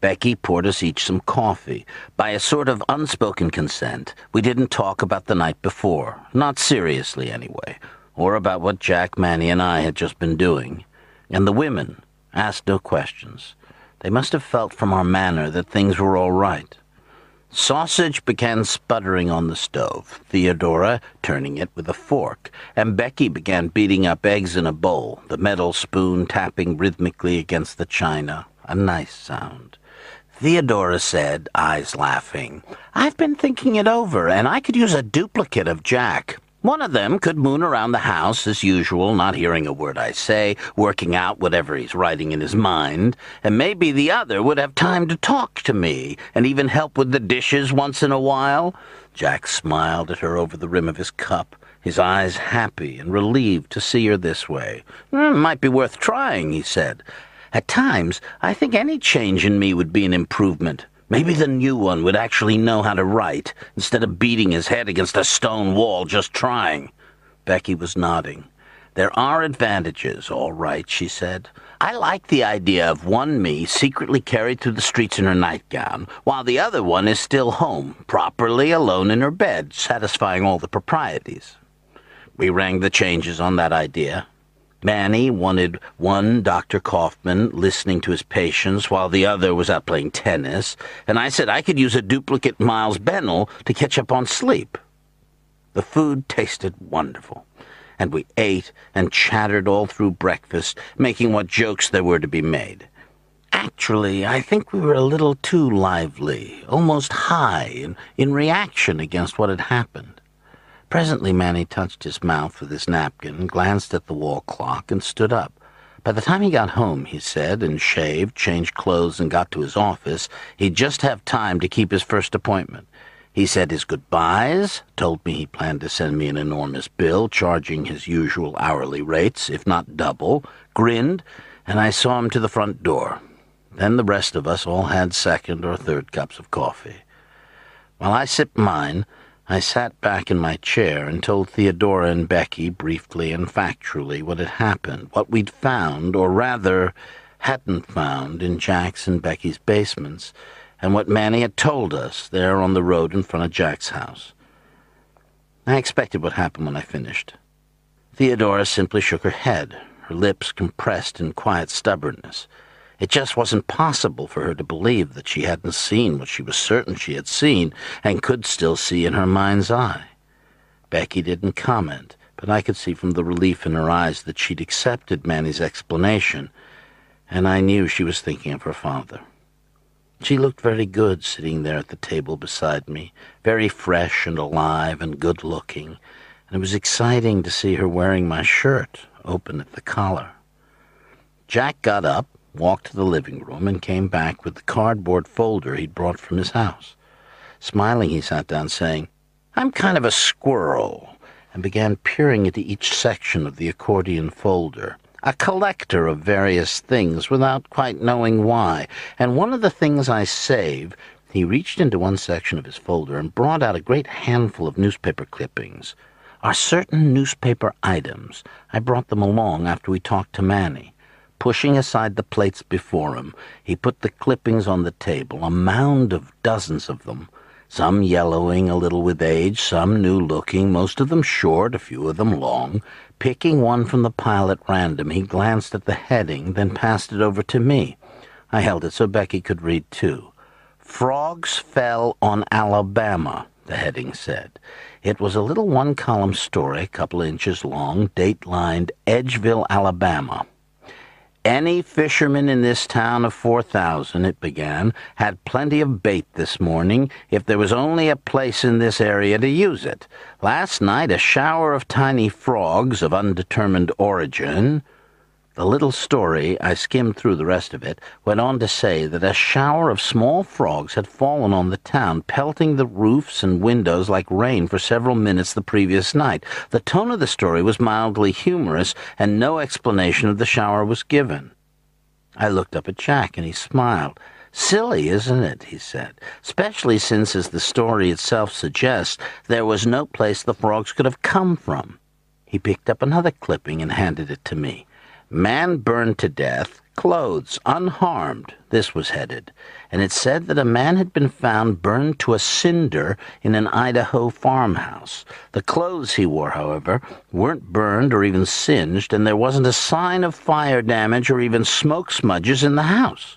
Becky poured us each some coffee. By a sort of unspoken consent, we didn't talk about the night before, not seriously anyway, or about what Jack, Manny, and I had just been doing. And the women asked no questions. They must have felt from our manner that things were all right. Sausage began sputtering on the stove, Theodora turning it with a fork, and Becky began beating up eggs in a bowl, the metal spoon tapping rhythmically against the china. A nice sound. Theodora said, eyes laughing, I've been thinking it over, and I could use a duplicate of Jack. One of them could moon around the house as usual, not hearing a word I say, working out whatever he's writing in his mind, and maybe the other would have time to talk to me, and even help with the dishes once in a while. Jack smiled at her over the rim of his cup, his eyes happy and relieved to see her this way. Mm, might be worth trying, he said. At times, I think any change in me would be an improvement. Maybe the new one would actually know how to write, instead of beating his head against a stone wall just trying. Becky was nodding. There are advantages, all right, she said. I like the idea of one me secretly carried through the streets in her nightgown, while the other one is still home, properly alone in her bed, satisfying all the proprieties. We rang the changes on that idea. Manny wanted one Dr. Kaufman listening to his patients while the other was out playing tennis, and I said I could use a duplicate Miles Bennell to catch up on sleep. The food tasted wonderful, and we ate and chattered all through breakfast, making what jokes there were to be made. Actually, I think we were a little too lively, almost high, in, in reaction against what had happened. Presently Manny touched his mouth with his napkin, glanced at the wall clock, and stood up. By the time he got home, he said, and shaved, changed clothes, and got to his office, he'd just have time to keep his first appointment. He said his goodbyes, told me he planned to send me an enormous bill, charging his usual hourly rates, if not double, grinned, and I saw him to the front door. Then the rest of us all had second or third cups of coffee. While I sipped mine, I sat back in my chair and told Theodora and Becky briefly and factually what had happened, what we'd found, or rather, hadn't found in Jack's and Becky's basements, and what Manny had told us there on the road in front of Jack's house. I expected what happened when I finished. Theodora simply shook her head, her lips compressed in quiet stubbornness. It just wasn't possible for her to believe that she hadn't seen what she was certain she had seen and could still see in her mind's eye. Becky didn't comment, but I could see from the relief in her eyes that she'd accepted Manny's explanation, and I knew she was thinking of her father. She looked very good sitting there at the table beside me, very fresh and alive and good-looking, and it was exciting to see her wearing my shirt, open at the collar. Jack got up, walked to the living room, and came back with the cardboard folder he'd brought from his house. Smiling, he sat down, saying, I'm kind of a squirrel, and began peering into each section of the accordion folder. A collector of various things without quite knowing why, and one of the things I save, he reached into one section of his folder and brought out a great handful of newspaper clippings. Are certain newspaper items. I brought them along after we talked to Manny. Pushing aside the plates before him, he put the clippings on the table, a mound of dozens of them, some yellowing a little with age, some new-looking, most of them short, a few of them long. Picking one from the pile at random, he glanced at the heading, then passed it over to me. I held it so Becky could read too. Frogs Fell on Alabama, the heading said. It was a little one-column story, a couple inches long, date-lined Edgeville, Alabama. Any fisherman in this town of 4,000, it began, had plenty of bait this morning if there was only a place in this area to use it. Last night, a shower of tiny frogs of undetermined origin the little story, I skimmed through the rest of it, went on to say that a shower of small frogs had fallen on the town, pelting the roofs and windows like rain for several minutes the previous night. The tone of the story was mildly humorous, and no explanation of the shower was given. I looked up at Jack, and he smiled. Silly, isn't it? he said. Especially since, as the story itself suggests, there was no place the frogs could have come from. He picked up another clipping and handed it to me. Man burned to death, clothes unharmed, this was headed, and it said that a man had been found burned to a cinder in an Idaho farmhouse. The clothes he wore, however, weren't burned or even singed, and there wasn't a sign of fire damage or even smoke smudges in the house.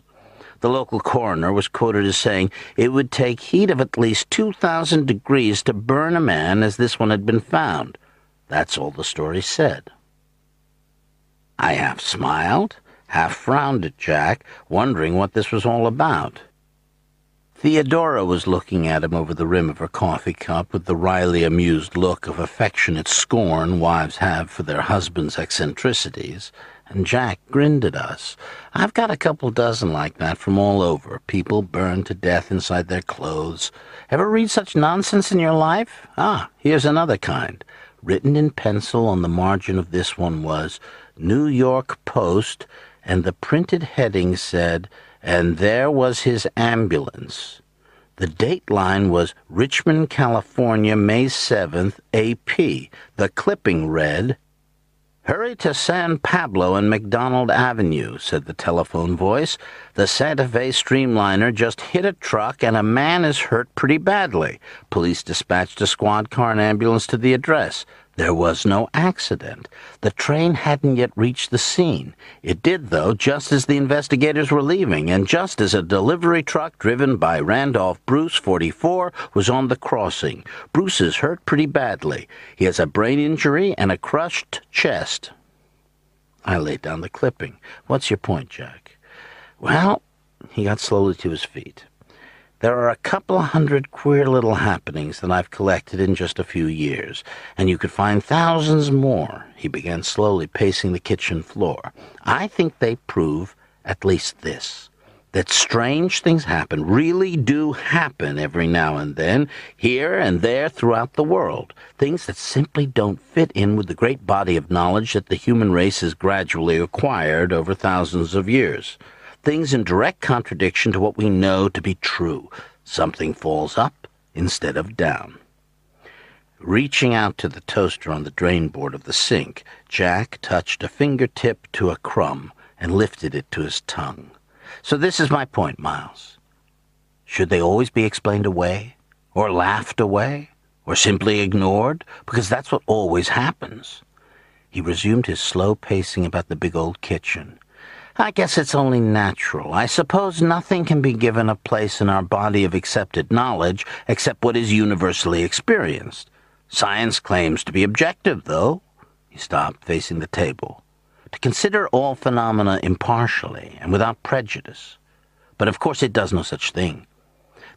The local coroner was quoted as saying it would take heat of at least 2,000 degrees to burn a man as this one had been found. That's all the story said. I half smiled, half frowned at Jack, wondering what this was all about. Theodora was looking at him over the rim of her coffee cup with the wryly amused look of affectionate scorn wives have for their husbands' eccentricities, and Jack grinned at us. I've got a couple dozen like that from all over, people burned to death inside their clothes. Ever read such nonsense in your life? Ah, here's another kind. Written in pencil on the margin of this one was, New York Post, and the printed heading said, and there was his ambulance. The date line was Richmond, California, May 7th, AP. The clipping read, Hurry to San Pablo and McDonald Avenue, said the telephone voice. The Santa Fe Streamliner just hit a truck and a man is hurt pretty badly. Police dispatched a squad car and ambulance to the address. There was no accident. The train hadn't yet reached the scene. It did, though, just as the investigators were leaving, and just as a delivery truck driven by Randolph Bruce, 44, was on the crossing. Bruce is hurt pretty badly. He has a brain injury and a crushed chest. I laid down the clipping. What's your point, Jack? Well, he got slowly to his feet. There are a couple hundred queer little happenings that I've collected in just a few years, and you could find thousands more. He began slowly pacing the kitchen floor. I think they prove at least this that strange things happen, really do happen every now and then, here and there throughout the world. Things that simply don't fit in with the great body of knowledge that the human race has gradually acquired over thousands of years things in direct contradiction to what we know to be true. Something falls up instead of down. Reaching out to the toaster on the drain board of the sink, Jack touched a fingertip to a crumb and lifted it to his tongue. So this is my point, Miles. Should they always be explained away? Or laughed away? Or simply ignored? Because that's what always happens. He resumed his slow pacing about the big old kitchen. I guess it's only natural. I suppose nothing can be given a place in our body of accepted knowledge except what is universally experienced. Science claims to be objective, though. He stopped, facing the table. To consider all phenomena impartially and without prejudice. But of course it does no such thing.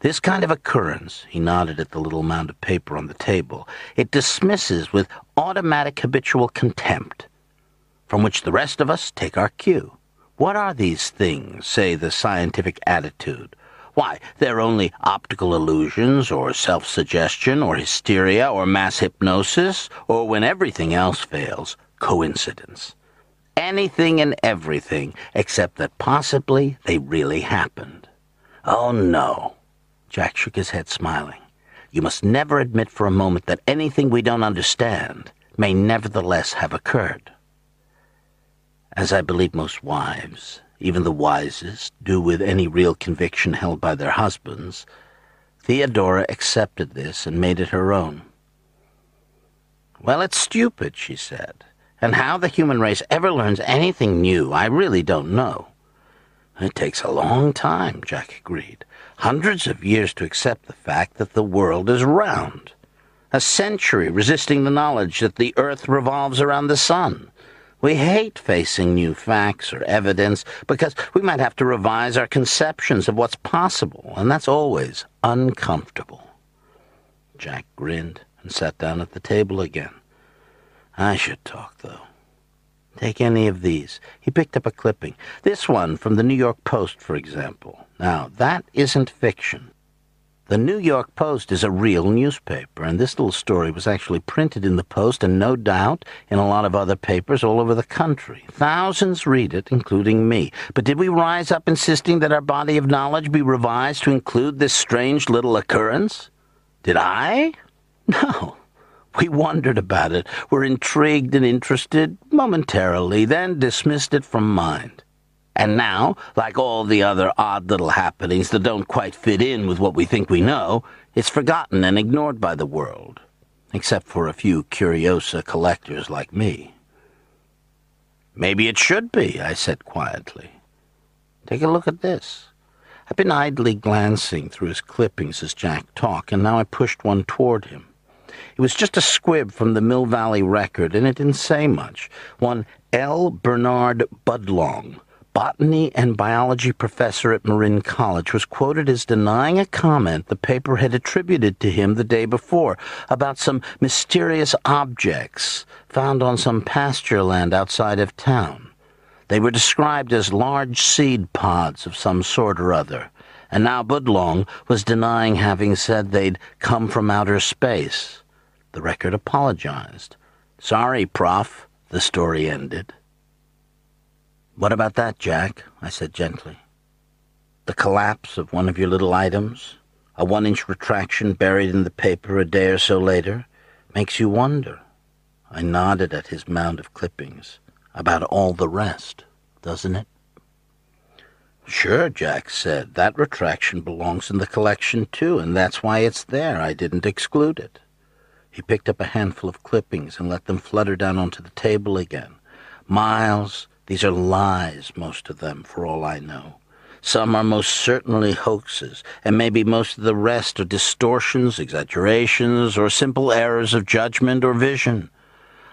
This kind of occurrence, he nodded at the little mound of paper on the table, it dismisses with automatic habitual contempt, from which the rest of us take our cue. What are these things, say the scientific attitude? Why, they're only optical illusions, or self-suggestion, or hysteria, or mass hypnosis, or when everything else fails, coincidence. Anything and everything, except that possibly they really happened. Oh, no. Jack shook his head, smiling. You must never admit for a moment that anything we don't understand may nevertheless have occurred as I believe most wives, even the wisest, do with any real conviction held by their husbands, Theodora accepted this and made it her own. Well, it's stupid, she said, and how the human race ever learns anything new, I really don't know. It takes a long time, Jack agreed. Hundreds of years to accept the fact that the world is round. A century resisting the knowledge that the earth revolves around the sun. We hate facing new facts or evidence because we might have to revise our conceptions of what's possible, and that's always uncomfortable. Jack grinned and sat down at the table again. I should talk, though. Take any of these. He picked up a clipping. This one from the New York Post, for example. Now, that isn't fiction. The New York Post is a real newspaper, and this little story was actually printed in the Post and no doubt in a lot of other papers all over the country. Thousands read it, including me. But did we rise up insisting that our body of knowledge be revised to include this strange little occurrence? Did I? No. We wondered about it, were intrigued and interested momentarily, then dismissed it from mind. And now, like all the other odd little happenings that don't quite fit in with what we think we know, it's forgotten and ignored by the world, except for a few curiosa collectors like me. Maybe it should be, I said quietly. Take a look at this. I've been idly glancing through his clippings as Jack talked, and now I pushed one toward him. It was just a squib from the Mill Valley Record, and it didn't say much. One L. Bernard Budlong, botany and biology professor at Marin College, was quoted as denying a comment the paper had attributed to him the day before about some mysterious objects found on some pasture land outside of town. They were described as large seed pods of some sort or other, and now Budlong was denying having said they'd come from outer space. The record apologized. Sorry, Prof, the story ended. What about that, Jack? I said gently. The collapse of one of your little items, a one-inch retraction buried in the paper a day or so later, makes you wonder. I nodded at his mound of clippings. About all the rest, doesn't it? Sure, Jack said. That retraction belongs in the collection, too, and that's why it's there. I didn't exclude it. He picked up a handful of clippings and let them flutter down onto the table again. Miles, these are lies, most of them, for all I know. Some are most certainly hoaxes, and maybe most of the rest are distortions, exaggerations, or simple errors of judgment or vision.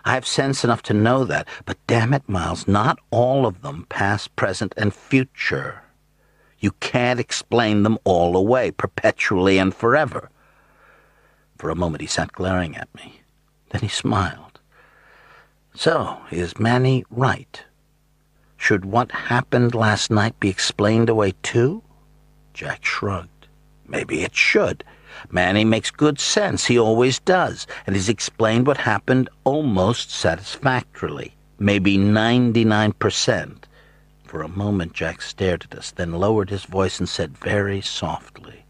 I have sense enough to know that, but damn it, Miles, not all of them, past, present, and future, You can't explain them all away, perpetually and forever. For a moment he sat glaring at me. Then he smiled. So, is Manny right? Should what happened last night be explained away too? Jack shrugged. Maybe it should. Manny makes good sense. He always does. And he's explained what happened almost satisfactorily. Maybe 99%. For a moment, Jack stared at us, then lowered his voice and said very softly,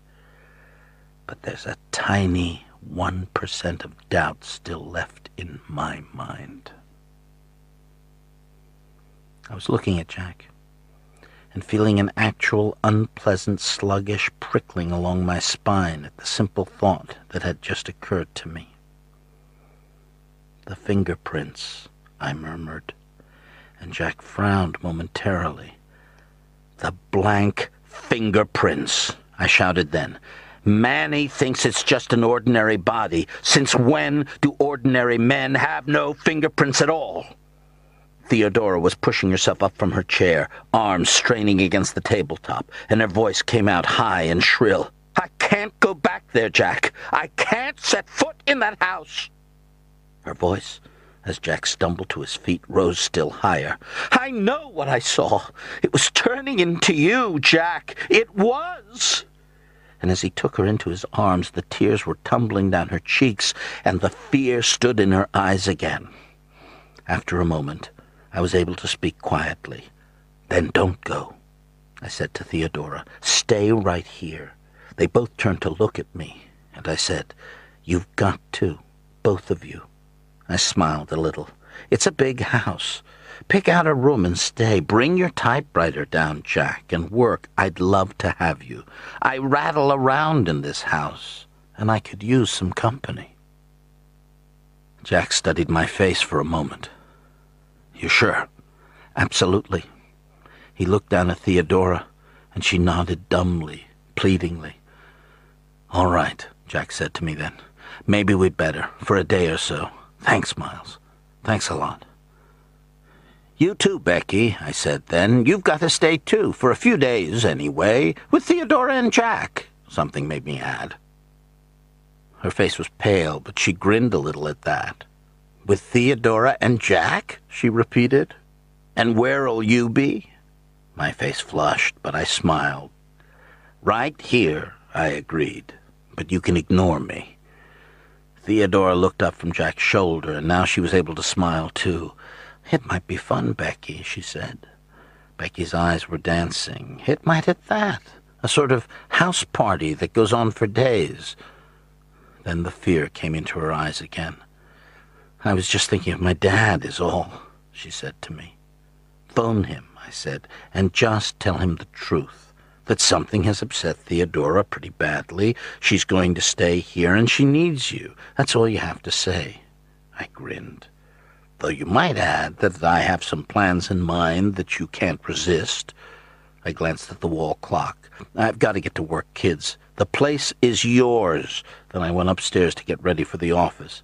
But there's a tiny 1% of doubt still left in my mind. I was looking at Jack and feeling an actual unpleasant sluggish prickling along my spine at the simple thought that had just occurred to me. The fingerprints, I murmured and Jack frowned momentarily. The blank fingerprints, I shouted then. Manny thinks it's just an ordinary body. Since when do ordinary men have no fingerprints at all? Theodora was pushing herself up from her chair, arms straining against the tabletop, and her voice came out high and shrill. I can't go back there, Jack. I can't set foot in that house. Her voice as Jack stumbled to his feet, rose still higher. I know what I saw. It was turning into you, Jack. It was. And as he took her into his arms, the tears were tumbling down her cheeks, and the fear stood in her eyes again. After a moment, I was able to speak quietly. Then don't go, I said to Theodora. Stay right here. They both turned to look at me, and I said, You've got to, both of you. I smiled a little. It's a big house. Pick out a room and stay. Bring your typewriter down, Jack, and work. I'd love to have you. I rattle around in this house, and I could use some company. Jack studied my face for a moment. You sure? Absolutely. He looked down at Theodora, and she nodded dumbly, pleadingly. All right, Jack said to me then. Maybe we'd better, for a day or so. Thanks, Miles. Thanks a lot. You too, Becky, I said then. You've got to stay too, for a few days anyway, with Theodora and Jack. Something made me add. Her face was pale, but she grinned a little at that. With Theodora and Jack? she repeated. And where'll you be? My face flushed, but I smiled. Right here, I agreed. But you can ignore me. Theodora looked up from Jack's shoulder, and now she was able to smile too. It might be fun, Becky, she said. Becky's eyes were dancing. It might at that. A sort of house party that goes on for days. Then the fear came into her eyes again. I was just thinking of my dad, is all, she said to me. Phone him, I said, and just tell him the truth that something has upset Theodora pretty badly. She's going to stay here and she needs you. That's all you have to say. I grinned. Though you might add that I have some plans in mind that you can't resist. I glanced at the wall clock. I've got to get to work, kids. The place is yours. Then I went upstairs to get ready for the office.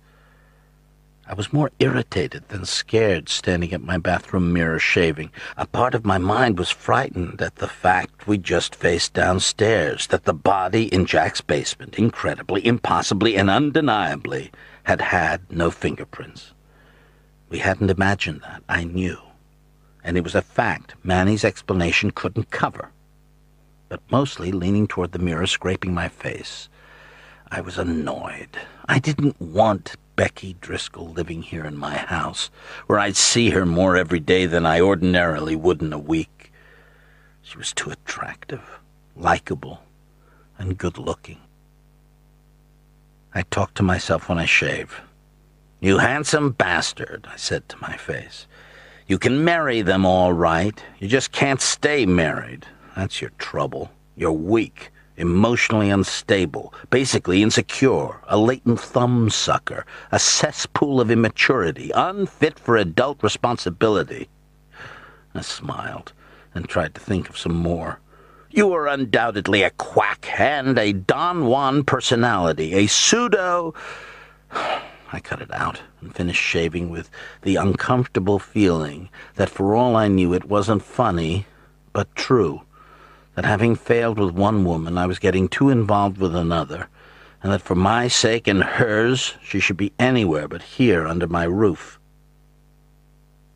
I was more irritated than scared standing at my bathroom mirror shaving. A part of my mind was frightened at the fact we just faced downstairs, that the body in Jack's basement, incredibly, impossibly, and undeniably, had had no fingerprints. We hadn't imagined that, I knew. And it was a fact Manny's explanation couldn't cover. But mostly leaning toward the mirror, scraping my face, I was annoyed. I didn't want Becky Driscoll living here in my house, where I'd see her more every day than I ordinarily would in a week. She was too attractive, likable, and good looking. I talk to myself when I shave. You handsome bastard, I said to my face. You can marry them all right. You just can't stay married. That's your trouble. You're weak emotionally unstable, basically insecure, a latent thumbsucker, a cesspool of immaturity, unfit for adult responsibility. I smiled and tried to think of some more. You are undoubtedly a quack and a Don Juan personality, a pseudo. I cut it out and finished shaving with the uncomfortable feeling that for all I knew it wasn't funny, but true that having failed with one woman, I was getting too involved with another, and that for my sake and hers, she should be anywhere but here under my roof.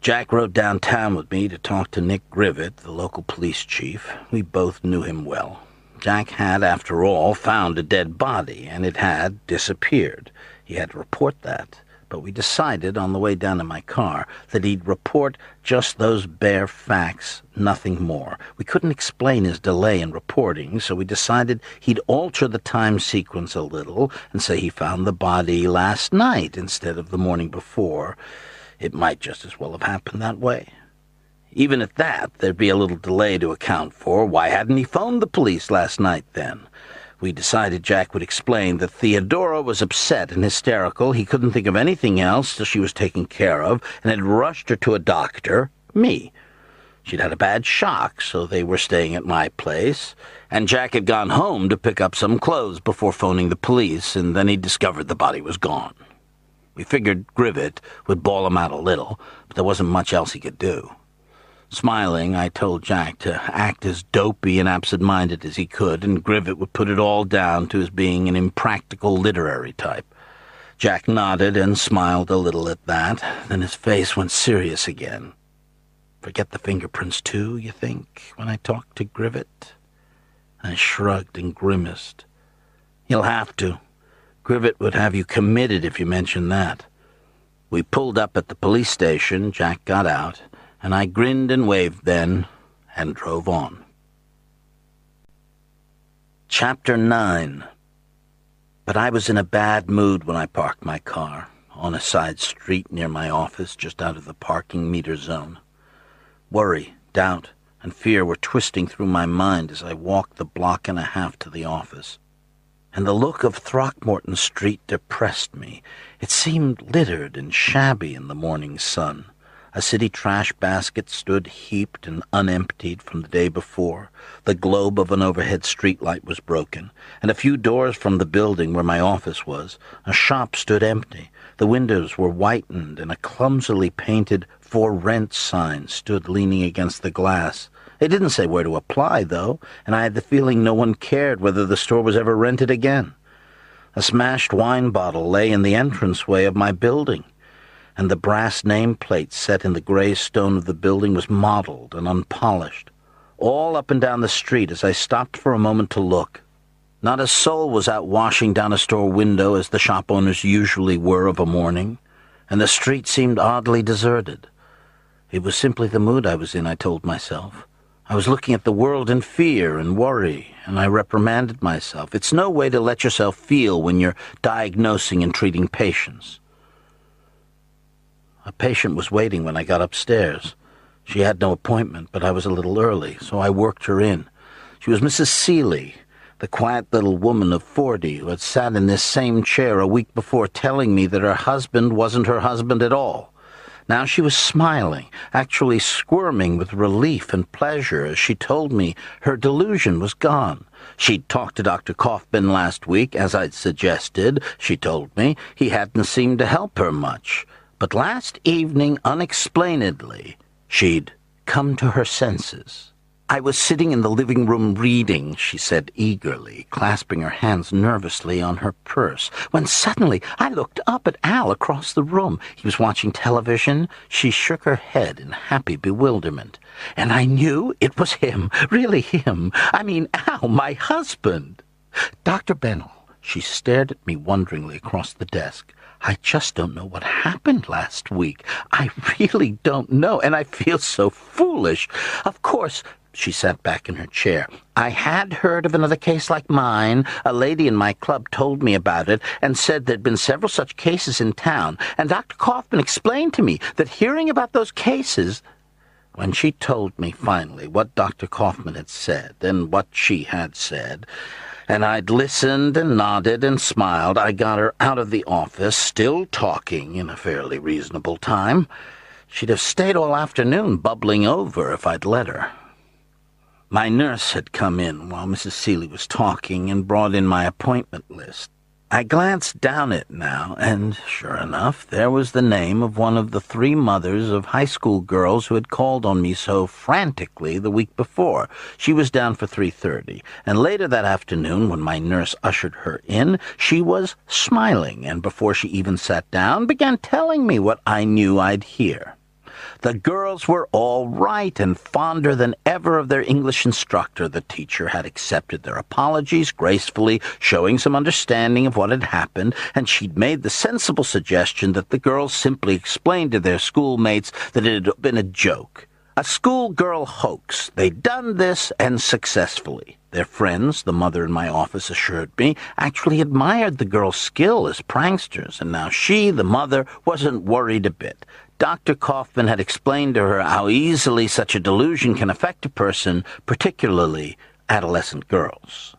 Jack rode downtown with me to talk to Nick Grivet, the local police chief. We both knew him well. Jack had, after all, found a dead body, and it had disappeared. He had to report that but we decided on the way down in my car that he'd report just those bare facts, nothing more. We couldn't explain his delay in reporting, so we decided he'd alter the time sequence a little and say he found the body last night instead of the morning before. It might just as well have happened that way. Even at that, there'd be a little delay to account for. Why hadn't he phoned the police last night, then? We decided Jack would explain that Theodora was upset and hysterical. He couldn't think of anything else till she was taken care of, and had rushed her to a doctor, me. She'd had a bad shock, so they were staying at my place, and Jack had gone home to pick up some clothes before phoning the police, and then he discovered the body was gone. We figured Grivet would bawl him out a little, but there wasn't much else he could do. Smiling, I told Jack to act as dopey and absent-minded as he could, and Grivet would put it all down to his being an impractical literary type. Jack nodded and smiled a little at that, then his face went serious again. Forget the fingerprints, too, you think, when I talked to Grivet? I shrugged and grimaced. You'll have to. Grivet would have you committed if you mentioned that. We pulled up at the police station. Jack got out and I grinned and waved then and drove on. Chapter 9 But I was in a bad mood when I parked my car on a side street near my office just out of the parking meter zone. Worry, doubt, and fear were twisting through my mind as I walked the block and a half to the office. And the look of Throckmorton Street depressed me. It seemed littered and shabby in the morning sun. A city trash basket stood heaped and unemptied from the day before. The globe of an overhead streetlight was broken, and a few doors from the building where my office was, a shop stood empty. The windows were whitened, and a clumsily painted for rent sign stood leaning against the glass. It didn't say where to apply, though, and I had the feeling no one cared whether the store was ever rented again. A smashed wine bottle lay in the entranceway of my building and the brass nameplate set in the gray stone of the building was mottled and unpolished. All up and down the street as I stopped for a moment to look. Not a soul was out washing down a store window as the shop owners usually were of a morning, and the street seemed oddly deserted. It was simply the mood I was in, I told myself. I was looking at the world in fear and worry, and I reprimanded myself. It's no way to let yourself feel when you're diagnosing and treating patients. A patient was waiting when I got upstairs. She had no appointment, but I was a little early, so I worked her in. She was Mrs. Seeley, the quiet little woman of forty who had sat in this same chair a week before telling me that her husband wasn't her husband at all. Now she was smiling, actually squirming with relief and pleasure as she told me her delusion was gone. She'd talked to Dr. Kaufman last week, as I'd suggested, she told me. He hadn't seemed to help her much. But last evening, unexplainedly, she'd come to her senses. I was sitting in the living room reading, she said eagerly, clasping her hands nervously on her purse, when suddenly I looked up at Al across the room. He was watching television. She shook her head in happy bewilderment. And I knew it was him, really him. I mean, Al, my husband. Dr. Bennell, she stared at me wonderingly across the desk. I just don't know what happened last week. I really don't know, and I feel so foolish. Of course, she sat back in her chair. I had heard of another case like mine. A lady in my club told me about it and said there'd been several such cases in town, and Dr. Kaufman explained to me that hearing about those cases... When she told me finally what Dr. Kaufman had said and what she had said, and I'd listened and nodded and smiled. I got her out of the office, still talking in a fairly reasonable time. She'd have stayed all afternoon bubbling over if I'd let her. My nurse had come in while Mrs. Seeley was talking and brought in my appointment list. I glanced down it now, and sure enough, there was the name of one of the three mothers of high school girls who had called on me so frantically the week before. She was down for 3.30, and later that afternoon, when my nurse ushered her in, she was smiling, and before she even sat down, began telling me what I knew I'd hear. The girls were all right and fonder than ever of their English instructor. The teacher had accepted their apologies gracefully, showing some understanding of what had happened, and she'd made the sensible suggestion that the girls simply explain to their schoolmates that it had been a joke. A schoolgirl hoax. They'd done this, and successfully. Their friends, the mother in my office assured me, actually admired the girls' skill as pranksters, and now she, the mother, wasn't worried a bit. Dr. Kaufman had explained to her how easily such a delusion can affect a person, particularly adolescent girls.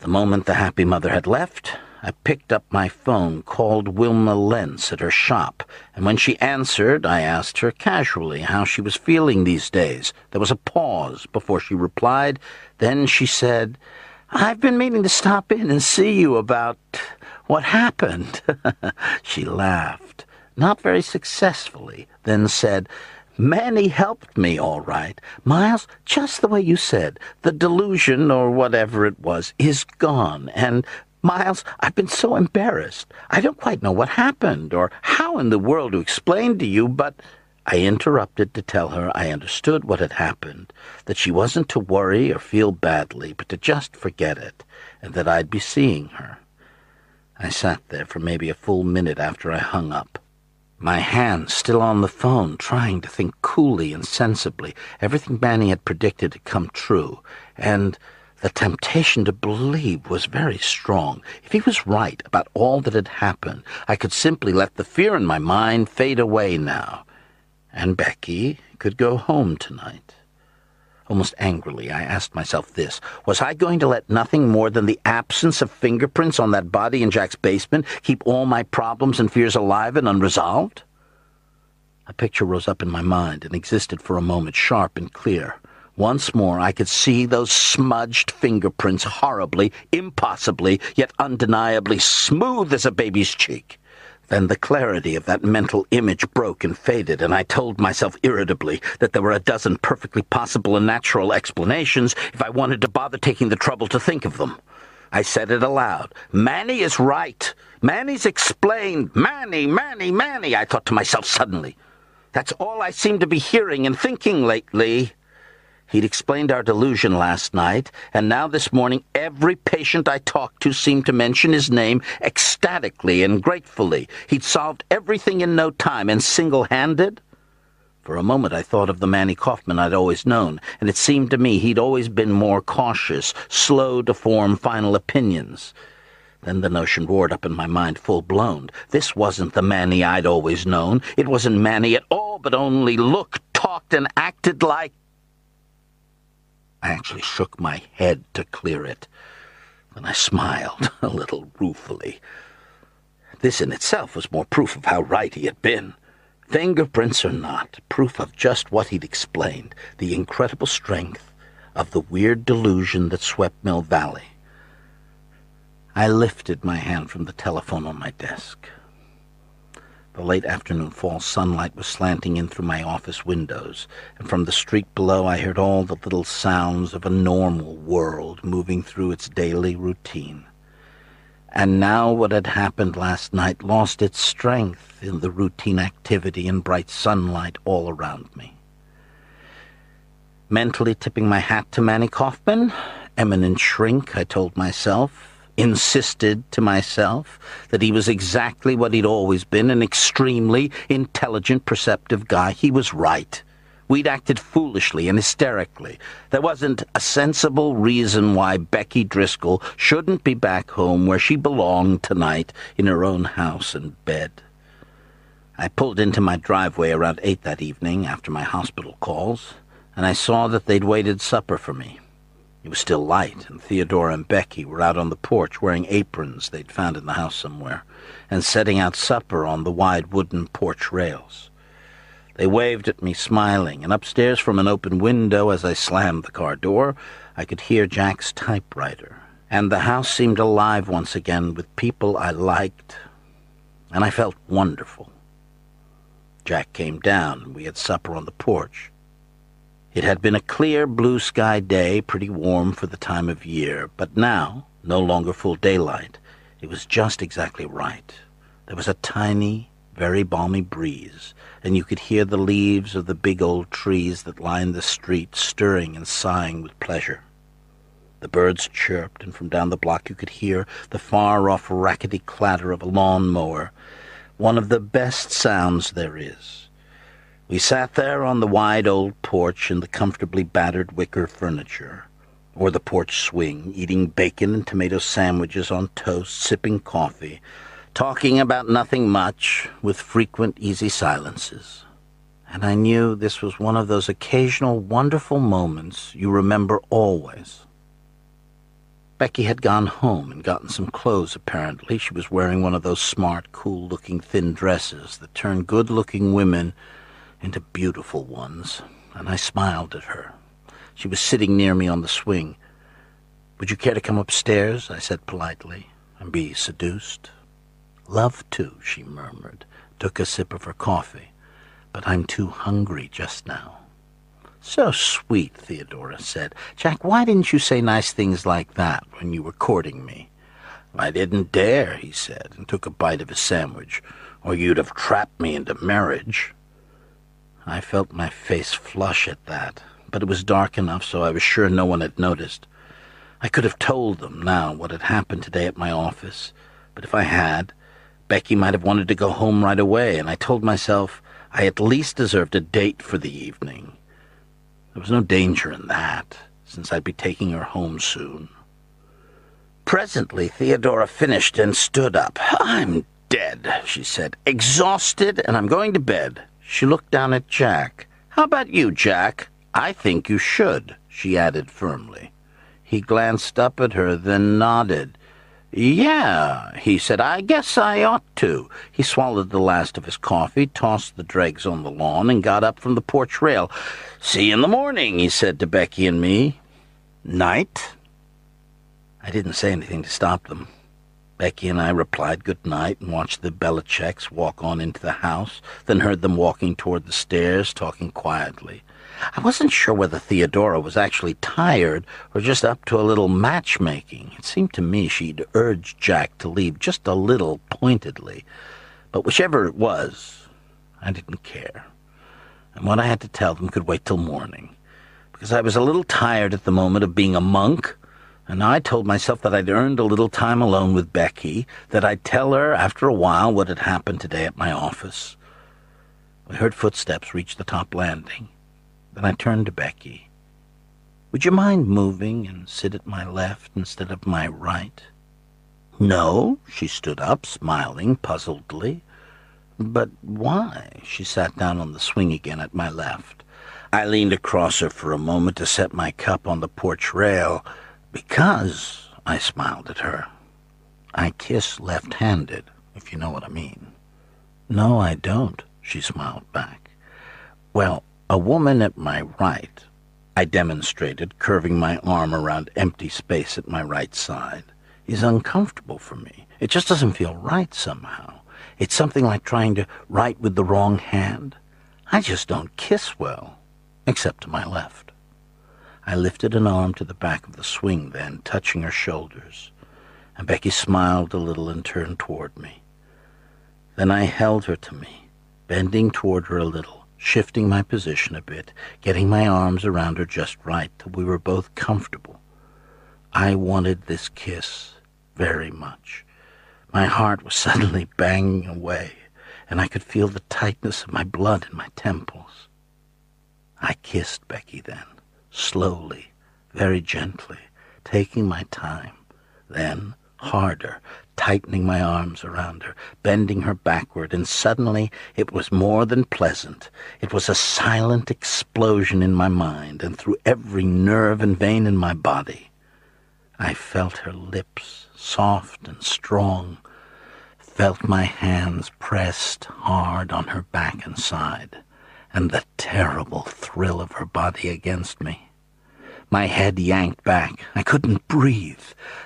The moment the happy mother had left, I picked up my phone, called Wilma Lentz at her shop, and when she answered, I asked her casually how she was feeling these days. There was a pause before she replied. Then she said, I've been meaning to stop in and see you about what happened. she laughed not very successfully, then said, Manny helped me all right. Miles, just the way you said, the delusion, or whatever it was, is gone, and Miles, I've been so embarrassed. I don't quite know what happened, or how in the world to explain to you, but... I interrupted to tell her I understood what had happened, that she wasn't to worry or feel badly, but to just forget it, and that I'd be seeing her. I sat there for maybe a full minute after I hung up, my hand still on the phone, trying to think coolly and sensibly. Everything Manny had predicted had come true, and the temptation to believe was very strong. If he was right about all that had happened, I could simply let the fear in my mind fade away now, and Becky could go home tonight. Almost angrily, I asked myself this. Was I going to let nothing more than the absence of fingerprints on that body in Jack's basement keep all my problems and fears alive and unresolved? A picture rose up in my mind and existed for a moment, sharp and clear. Once more I could see those smudged fingerprints horribly, impossibly, yet undeniably smooth as a baby's cheek. Then the clarity of that mental image broke and faded, and I told myself irritably that there were a dozen perfectly possible and natural explanations if I wanted to bother taking the trouble to think of them. I said it aloud. Manny is right. Manny's explained. Manny, Manny, Manny, I thought to myself suddenly. That's all I seem to be hearing and thinking lately. He'd explained our delusion last night, and now this morning every patient I talked to seemed to mention his name ecstatically and gratefully. He'd solved everything in no time, and single-handed. For a moment I thought of the Manny Kaufman I'd always known, and it seemed to me he'd always been more cautious, slow to form final opinions. Then the notion roared up in my mind full-blown. This wasn't the Manny I'd always known. It wasn't Manny at all, but only looked, talked, and acted like I actually shook my head to clear it. Then I smiled a little ruefully. This in itself was more proof of how right he had been. Fingerprints or not, proof of just what he'd explained, the incredible strength of the weird delusion that swept Mill Valley. I lifted my hand from the telephone on my desk. The late afternoon fall sunlight was slanting in through my office windows, and from the street below I heard all the little sounds of a normal world moving through its daily routine. And now what had happened last night lost its strength in the routine activity and bright sunlight all around me. Mentally tipping my hat to Manny Kaufman, eminent shrink, I told myself, insisted to myself that he was exactly what he'd always been, an extremely intelligent, perceptive guy. He was right. We'd acted foolishly and hysterically. There wasn't a sensible reason why Becky Driscoll shouldn't be back home where she belonged tonight in her own house and bed. I pulled into my driveway around eight that evening after my hospital calls, and I saw that they'd waited supper for me. It was still light, and Theodora and Becky were out on the porch wearing aprons they'd found in the house somewhere, and setting out supper on the wide wooden porch rails. They waved at me, smiling, and upstairs from an open window as I slammed the car door, I could hear Jack's typewriter, and the house seemed alive once again with people I liked, and I felt wonderful. Jack came down, and we had supper on the porch. It had been a clear blue sky day, pretty warm for the time of year, but now, no longer full daylight, it was just exactly right. There was a tiny, very balmy breeze, and you could hear the leaves of the big old trees that lined the street stirring and sighing with pleasure. The birds chirped, and from down the block you could hear the far-off rackety clatter of a lawn mower, one of the best sounds there is. We sat there on the wide old porch in the comfortably battered wicker furniture, or the porch swing, eating bacon and tomato sandwiches on toast, sipping coffee, talking about nothing much, with frequent easy silences. And I knew this was one of those occasional wonderful moments you remember always. Becky had gone home and gotten some clothes, apparently. She was wearing one of those smart, cool-looking thin dresses that turn good-looking women into beautiful ones, and I smiled at her. She was sitting near me on the swing. Would you care to come upstairs, I said politely, and be seduced? Love to, she murmured, took a sip of her coffee. But I'm too hungry just now. So sweet, Theodora said. Jack, why didn't you say nice things like that when you were courting me? I didn't dare, he said, and took a bite of his sandwich, or you'd have trapped me into marriage. I felt my face flush at that, but it was dark enough so I was sure no one had noticed. I could have told them now what had happened today at my office, but if I had, Becky might have wanted to go home right away, and I told myself I at least deserved a date for the evening. There was no danger in that, since I'd be taking her home soon. Presently, Theodora finished and stood up. I'm dead, she said, exhausted, and I'm going to bed. She looked down at Jack. How about you, Jack? I think you should, she added firmly. He glanced up at her, then nodded. Yeah, he said, I guess I ought to. He swallowed the last of his coffee, tossed the dregs on the lawn, and got up from the porch rail. See you in the morning, he said to Becky and me. Night? I didn't say anything to stop them. Becky and I replied good night and watched the Belicecs walk on into the house, then heard them walking toward the stairs, talking quietly. I wasn't sure whether Theodora was actually tired or just up to a little matchmaking. It seemed to me she'd urged Jack to leave just a little pointedly. But whichever it was, I didn't care. And what I had to tell them could wait till morning, because I was a little tired at the moment of being a monk and I told myself that I'd earned a little time alone with Becky, that I'd tell her after a while what had happened today at my office. We heard footsteps reach the top landing. Then I turned to Becky. Would you mind moving and sit at my left instead of my right? No, she stood up, smiling puzzledly. But why? She sat down on the swing again at my left. I leaned across her for a moment to set my cup on the porch rail. Because, I smiled at her, I kiss left-handed, if you know what I mean. No, I don't, she smiled back. Well, a woman at my right, I demonstrated, curving my arm around empty space at my right side, is uncomfortable for me. It just doesn't feel right somehow. It's something like trying to write with the wrong hand. I just don't kiss well, except to my left. I lifted an arm to the back of the swing then, touching her shoulders, and Becky smiled a little and turned toward me. Then I held her to me, bending toward her a little, shifting my position a bit, getting my arms around her just right till we were both comfortable. I wanted this kiss very much. My heart was suddenly banging away, and I could feel the tightness of my blood in my temples. I kissed Becky then slowly, very gently, taking my time, then harder, tightening my arms around her, bending her backward, and suddenly it was more than pleasant. It was a silent explosion in my mind and through every nerve and vein in my body. I felt her lips, soft and strong, felt my hands pressed hard on her back and side and the terrible thrill of her body against me. My head yanked back. I couldn't breathe.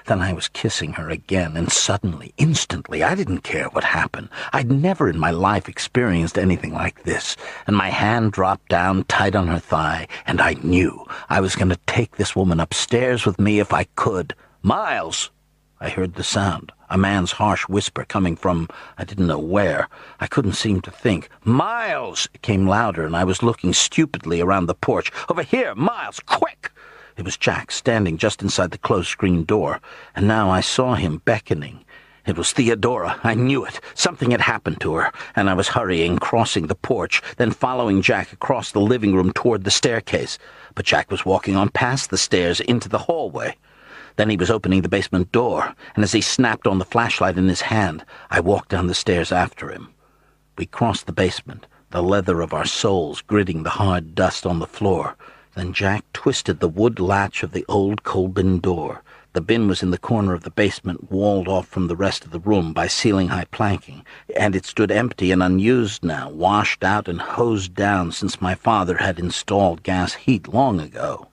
Then I was kissing her again, and suddenly, instantly, I didn't care what happened. I'd never in my life experienced anything like this, and my hand dropped down tight on her thigh, and I knew I was going to take this woman upstairs with me if I could. Miles! I heard the sound, a man's harsh whisper coming from I didn't know where. I couldn't seem to think. Miles! It came louder, and I was looking stupidly around the porch. Over here, Miles, quick! It was Jack, standing just inside the closed screen door, and now I saw him beckoning. It was Theodora. I knew it. Something had happened to her, and I was hurrying, crossing the porch, then following Jack across the living room toward the staircase. But Jack was walking on past the stairs into the hallway. Then he was opening the basement door, and as he snapped on the flashlight in his hand, I walked down the stairs after him. We crossed the basement, the leather of our soles gritting the hard dust on the floor. Then Jack twisted the wood latch of the old coal bin door. The bin was in the corner of the basement, walled off from the rest of the room by ceiling-high planking, and it stood empty and unused now, washed out and hosed down since my father had installed gas heat long ago.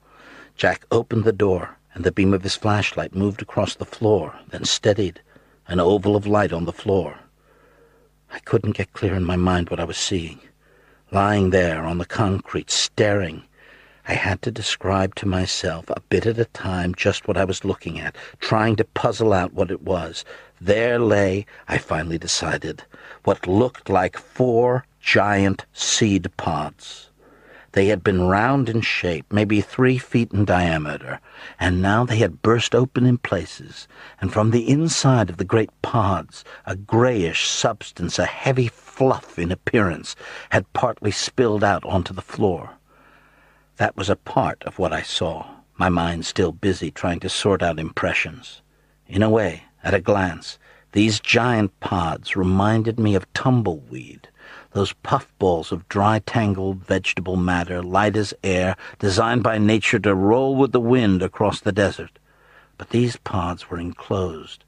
Jack opened the door, and the beam of his flashlight moved across the floor, then steadied, an oval of light on the floor. I couldn't get clear in my mind what I was seeing. Lying there on the concrete, staring, I had to describe to myself, a bit at a time, just what I was looking at, trying to puzzle out what it was. There lay, I finally decided, what looked like four giant seed pods. They had been round in shape, maybe three feet in diameter, and now they had burst open in places, and from the inside of the great pods, a grayish substance, a heavy fluff in appearance, had partly spilled out onto the floor. That was a part of what I saw, my mind still busy trying to sort out impressions. In a way, at a glance, these giant pods reminded me of tumbleweed, those puffballs of dry tangled vegetable matter, light as air, designed by nature to roll with the wind across the desert. But these pods were enclosed,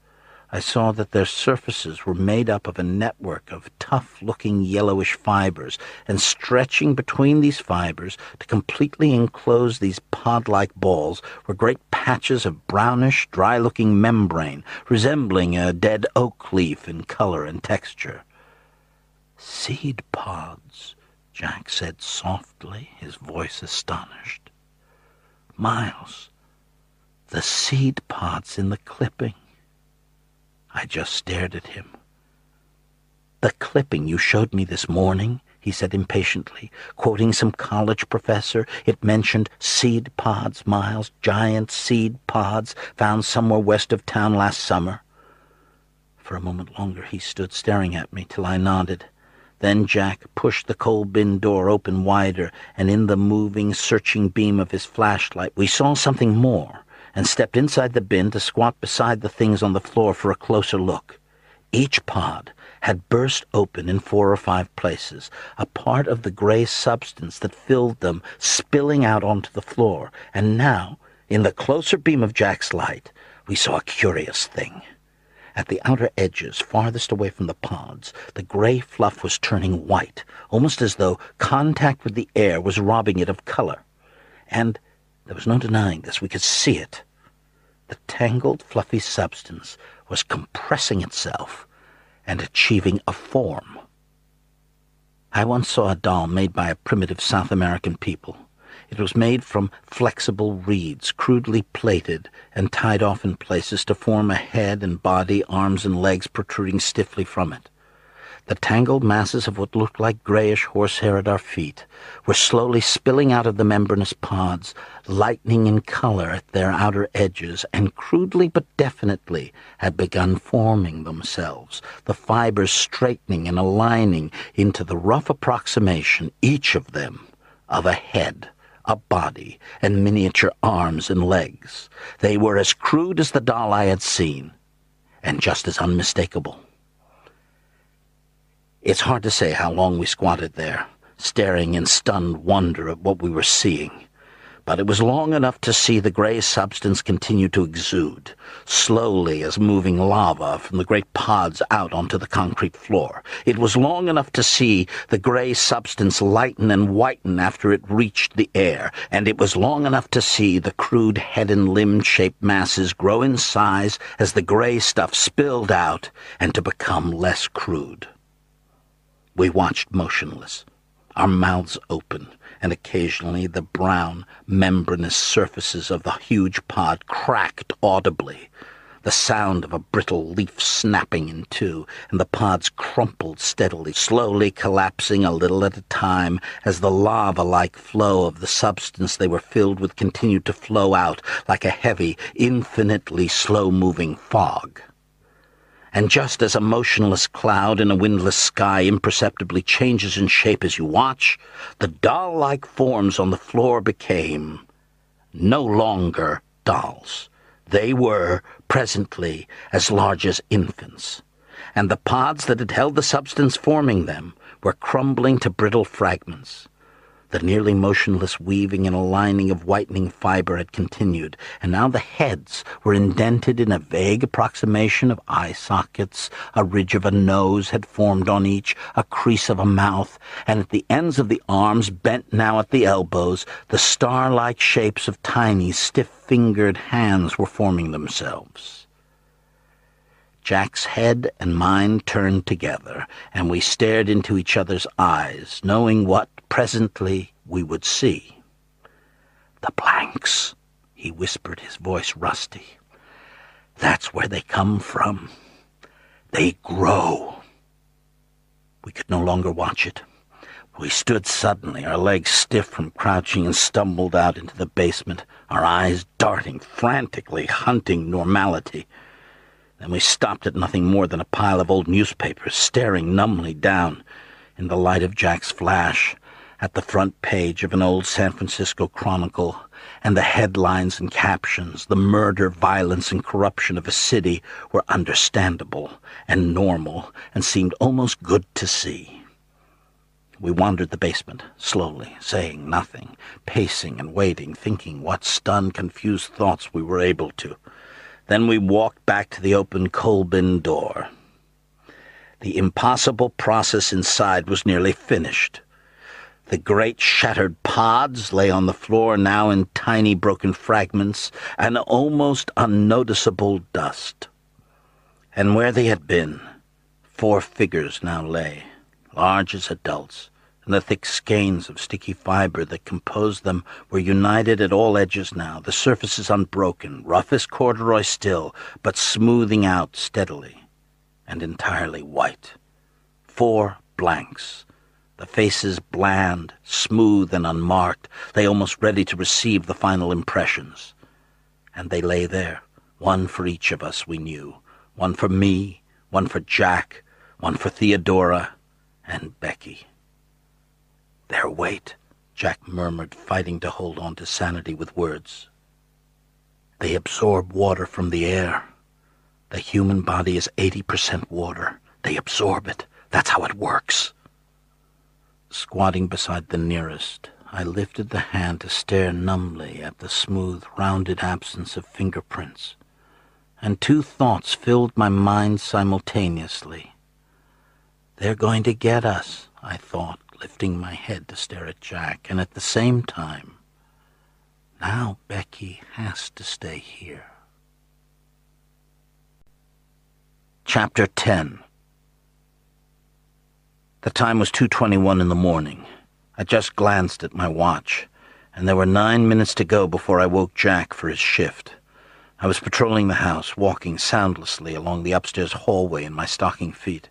I saw that their surfaces were made up of a network of tough-looking yellowish fibers, and stretching between these fibers to completely enclose these pod-like balls were great patches of brownish, dry-looking membrane, resembling a dead oak leaf in color and texture. Seed pods, Jack said softly, his voice astonished. Miles, the seed pods in the clipping. I just stared at him. The clipping you showed me this morning, he said impatiently, quoting some college professor. It mentioned seed pods, Miles, giant seed pods found somewhere west of town last summer. For a moment longer he stood staring at me till I nodded. Then Jack pushed the coal bin door open wider, and in the moving, searching beam of his flashlight we saw something more and stepped inside the bin to squat beside the things on the floor for a closer look. Each pod had burst open in four or five places, a part of the gray substance that filled them spilling out onto the floor, and now, in the closer beam of Jack's light, we saw a curious thing. At the outer edges, farthest away from the pods, the gray fluff was turning white, almost as though contact with the air was robbing it of color. And there was no denying this. We could see it. The tangled, fluffy substance was compressing itself and achieving a form. I once saw a doll made by a primitive South American people. It was made from flexible reeds, crudely plaited and tied off in places to form a head and body, arms and legs protruding stiffly from it. The tangled masses of what looked like grayish horsehair at our feet were slowly spilling out of the membranous pods, lightening in color at their outer edges, and crudely but definitely had begun forming themselves, the fibers straightening and aligning into the rough approximation, each of them, of a head a body, and miniature arms and legs. They were as crude as the doll I had seen, and just as unmistakable. It's hard to say how long we squatted there, staring in stunned wonder at what we were seeing. But it was long enough to see the gray substance continue to exude, slowly as moving lava from the great pods out onto the concrete floor. It was long enough to see the gray substance lighten and whiten after it reached the air, and it was long enough to see the crude head and limb-shaped masses grow in size as the gray stuff spilled out and to become less crude. We watched motionless, our mouths open, and occasionally the brown, membranous surfaces of the huge pod cracked audibly, the sound of a brittle leaf snapping in two, and the pods crumpled steadily, slowly collapsing a little at a time as the lava-like flow of the substance they were filled with continued to flow out like a heavy, infinitely slow-moving fog and just as a motionless cloud in a windless sky imperceptibly changes in shape as you watch, the doll-like forms on the floor became no longer dolls. They were, presently, as large as infants, and the pods that had held the substance forming them were crumbling to brittle fragments. The nearly motionless weaving and aligning of whitening fiber had continued, and now the heads were indented in a vague approximation of eye sockets, a ridge of a nose had formed on each, a crease of a mouth, and at the ends of the arms, bent now at the elbows, the star-like shapes of tiny, stiff-fingered hands were forming themselves. Jack's head and mine turned together, and we stared into each other's eyes, knowing what, presently, we would see. The blanks, he whispered, his voice rusty. That's where they come from. They grow. We could no longer watch it. We stood suddenly, our legs stiff from crouching, and stumbled out into the basement, our eyes darting, frantically hunting normality. Then we stopped at nothing more than a pile of old newspapers, staring numbly down in the light of Jack's flash at the front page of an old San Francisco Chronicle, and the headlines and captions, the murder, violence, and corruption of a city were understandable and normal and seemed almost good to see. We wandered the basement, slowly, saying nothing, pacing and waiting, thinking what stunned, confused thoughts we were able to. Then we walked back to the open coal bin door. The impossible process inside was nearly finished. The great shattered pods lay on the floor now in tiny broken fragments and almost unnoticeable dust. And where they had been, four figures now lay, large as adults, and the thick skeins of sticky fiber that composed them were united at all edges now, the surfaces unbroken, rough as corduroy still, but smoothing out steadily, and entirely white. Four blanks, the faces bland, smooth, and unmarked, they almost ready to receive the final impressions. And they lay there, one for each of us, we knew, one for me, one for Jack, one for Theodora, and Becky. Their weight, Jack murmured, fighting to hold on to sanity with words. They absorb water from the air. The human body is 80% water. They absorb it. That's how it works. Squatting beside the nearest, I lifted the hand to stare numbly at the smooth, rounded absence of fingerprints, and two thoughts filled my mind simultaneously. They're going to get us, I thought lifting my head to stare at Jack, and at the same time, now Becky has to stay here. Chapter 10 The time was 2.21 in the morning. I just glanced at my watch, and there were nine minutes to go before I woke Jack for his shift. I was patrolling the house, walking soundlessly along the upstairs hallway in my stocking feet,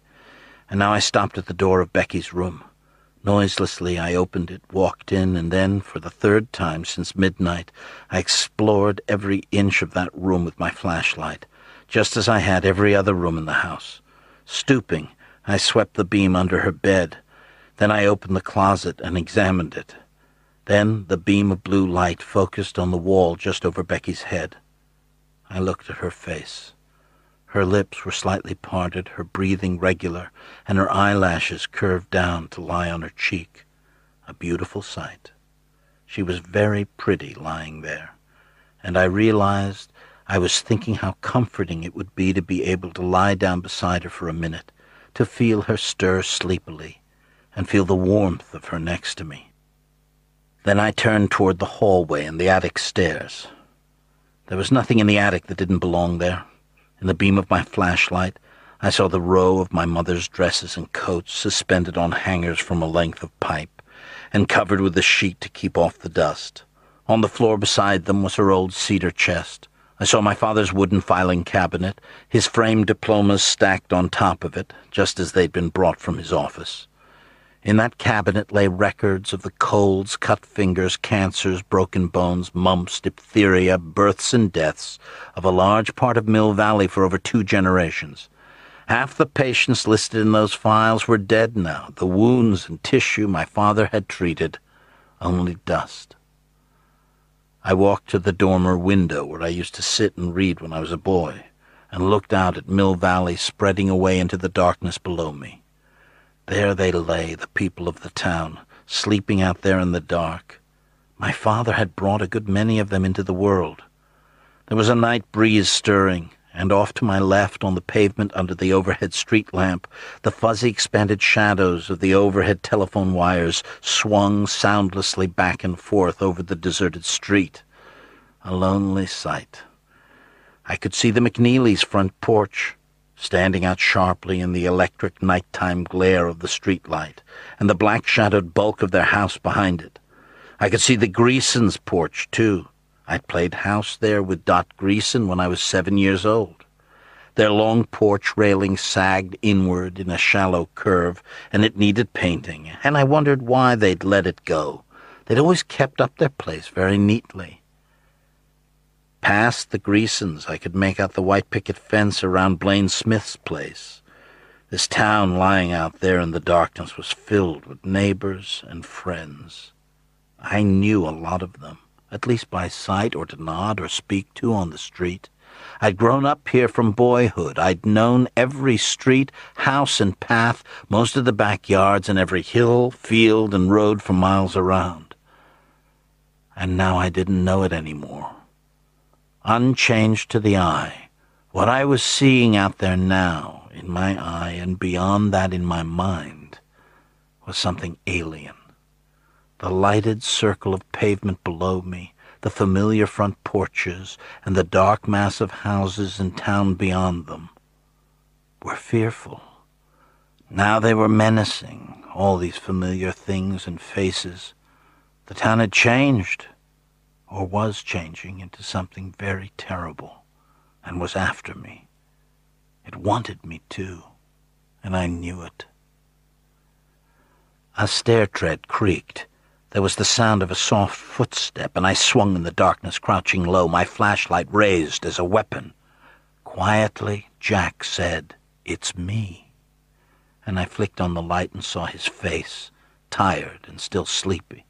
and now I stopped at the door of Becky's room. Noiselessly, I opened it, walked in, and then, for the third time since midnight, I explored every inch of that room with my flashlight, just as I had every other room in the house. Stooping, I swept the beam under her bed. Then I opened the closet and examined it. Then the beam of blue light focused on the wall just over Becky's head. I looked at her face. Her lips were slightly parted, her breathing regular, and her eyelashes curved down to lie on her cheek. A beautiful sight. She was very pretty lying there, and I realized I was thinking how comforting it would be to be able to lie down beside her for a minute, to feel her stir sleepily, and feel the warmth of her next to me. Then I turned toward the hallway and the attic stairs. There was nothing in the attic that didn't belong there. In the beam of my flashlight, I saw the row of my mother's dresses and coats suspended on hangers from a length of pipe, and covered with a sheet to keep off the dust. On the floor beside them was her old cedar chest. I saw my father's wooden filing cabinet, his framed diplomas stacked on top of it, just as they'd been brought from his office. In that cabinet lay records of the colds, cut fingers, cancers, broken bones, mumps, diphtheria, births and deaths of a large part of Mill Valley for over two generations. Half the patients listed in those files were dead now. The wounds and tissue my father had treated, only dust. I walked to the dormer window where I used to sit and read when I was a boy, and looked out at Mill Valley spreading away into the darkness below me. There they lay, the people of the town, sleeping out there in the dark. My father had brought a good many of them into the world. There was a night breeze stirring, and off to my left on the pavement under the overhead street lamp, the fuzzy expanded shadows of the overhead telephone wires swung soundlessly back and forth over the deserted street. A lonely sight. I could see the McNeelys' front porch, standing out sharply in the electric nighttime glare of the streetlight, and the black-shadowed bulk of their house behind it. I could see the Greasons' porch, too. I'd played house there with Dot Greason when I was seven years old. Their long porch railing sagged inward in a shallow curve, and it needed painting, and I wondered why they'd let it go. They'd always kept up their place very neatly. Past the Greasons, I could make out the white picket fence around Blaine Smith's place. This town lying out there in the darkness was filled with neighbors and friends. I knew a lot of them, at least by sight or to nod or speak to on the street. I'd grown up here from boyhood. I'd known every street, house, and path, most of the backyards, and every hill, field, and road for miles around. And now I didn't know it any more unchanged to the eye. What I was seeing out there now, in my eye and beyond that in my mind, was something alien. The lighted circle of pavement below me, the familiar front porches, and the dark mass of houses and town beyond them were fearful. Now they were menacing, all these familiar things and faces. The town had changed or was changing into something very terrible, and was after me. It wanted me too, and I knew it. A stair tread creaked. There was the sound of a soft footstep, and I swung in the darkness, crouching low, my flashlight raised as a weapon. Quietly, Jack said, It's me. And I flicked on the light and saw his face, tired and still sleepy.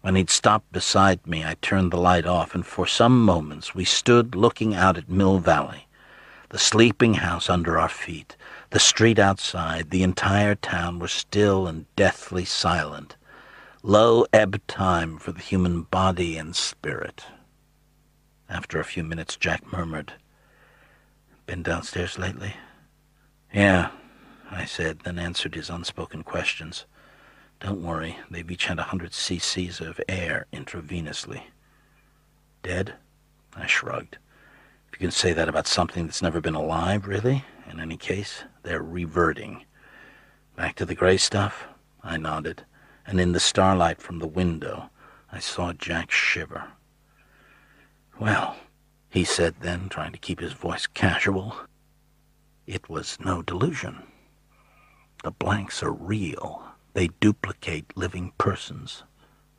When he'd stopped beside me, I turned the light off, and for some moments we stood looking out at Mill Valley, the sleeping house under our feet, the street outside, the entire town were still and deathly silent. Low ebb time for the human body and spirit. After a few minutes, Jack murmured, Been downstairs lately? Yeah, I said, then answered his unspoken questions. Don't worry, they've each had a hundred cc's of air intravenously. Dead? I shrugged. If you can say that about something that's never been alive, really? In any case, they're reverting. Back to the gray stuff? I nodded, and in the starlight from the window, I saw Jack shiver. Well, he said then, trying to keep his voice casual, it was no delusion. The blanks are real. They duplicate living persons.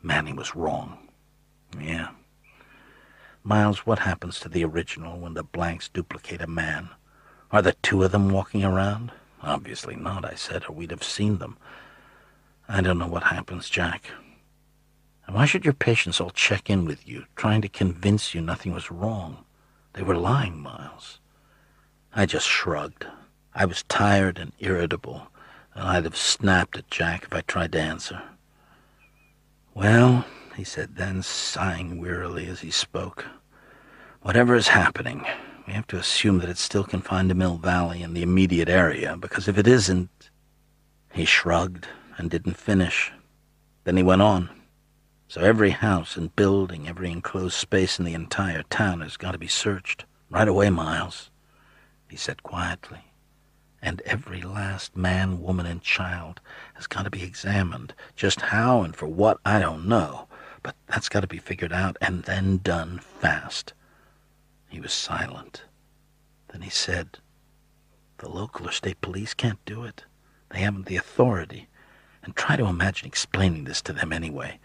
Manny was wrong. Yeah. Miles, what happens to the original when the blanks duplicate a man? Are the two of them walking around? Obviously not, I said, or we'd have seen them. I don't know what happens, Jack. And why should your patients all check in with you, trying to convince you nothing was wrong? They were lying, Miles. I just shrugged. I was tired and irritable and I'd have snapped at Jack if I tried to answer. Well, he said then, sighing wearily as he spoke. Whatever is happening, we have to assume that it's still confined to Mill Valley and the immediate area, because if it isn't... He shrugged and didn't finish. Then he went on. So every house and building, every enclosed space in the entire town has got to be searched. Right away, Miles, he said quietly. And every last man, woman, and child has got to be examined. Just how and for what, I don't know. But that's got to be figured out and then done fast. He was silent. Then he said, The local or state police can't do it. They haven't the authority. And try to imagine explaining this to them anyway.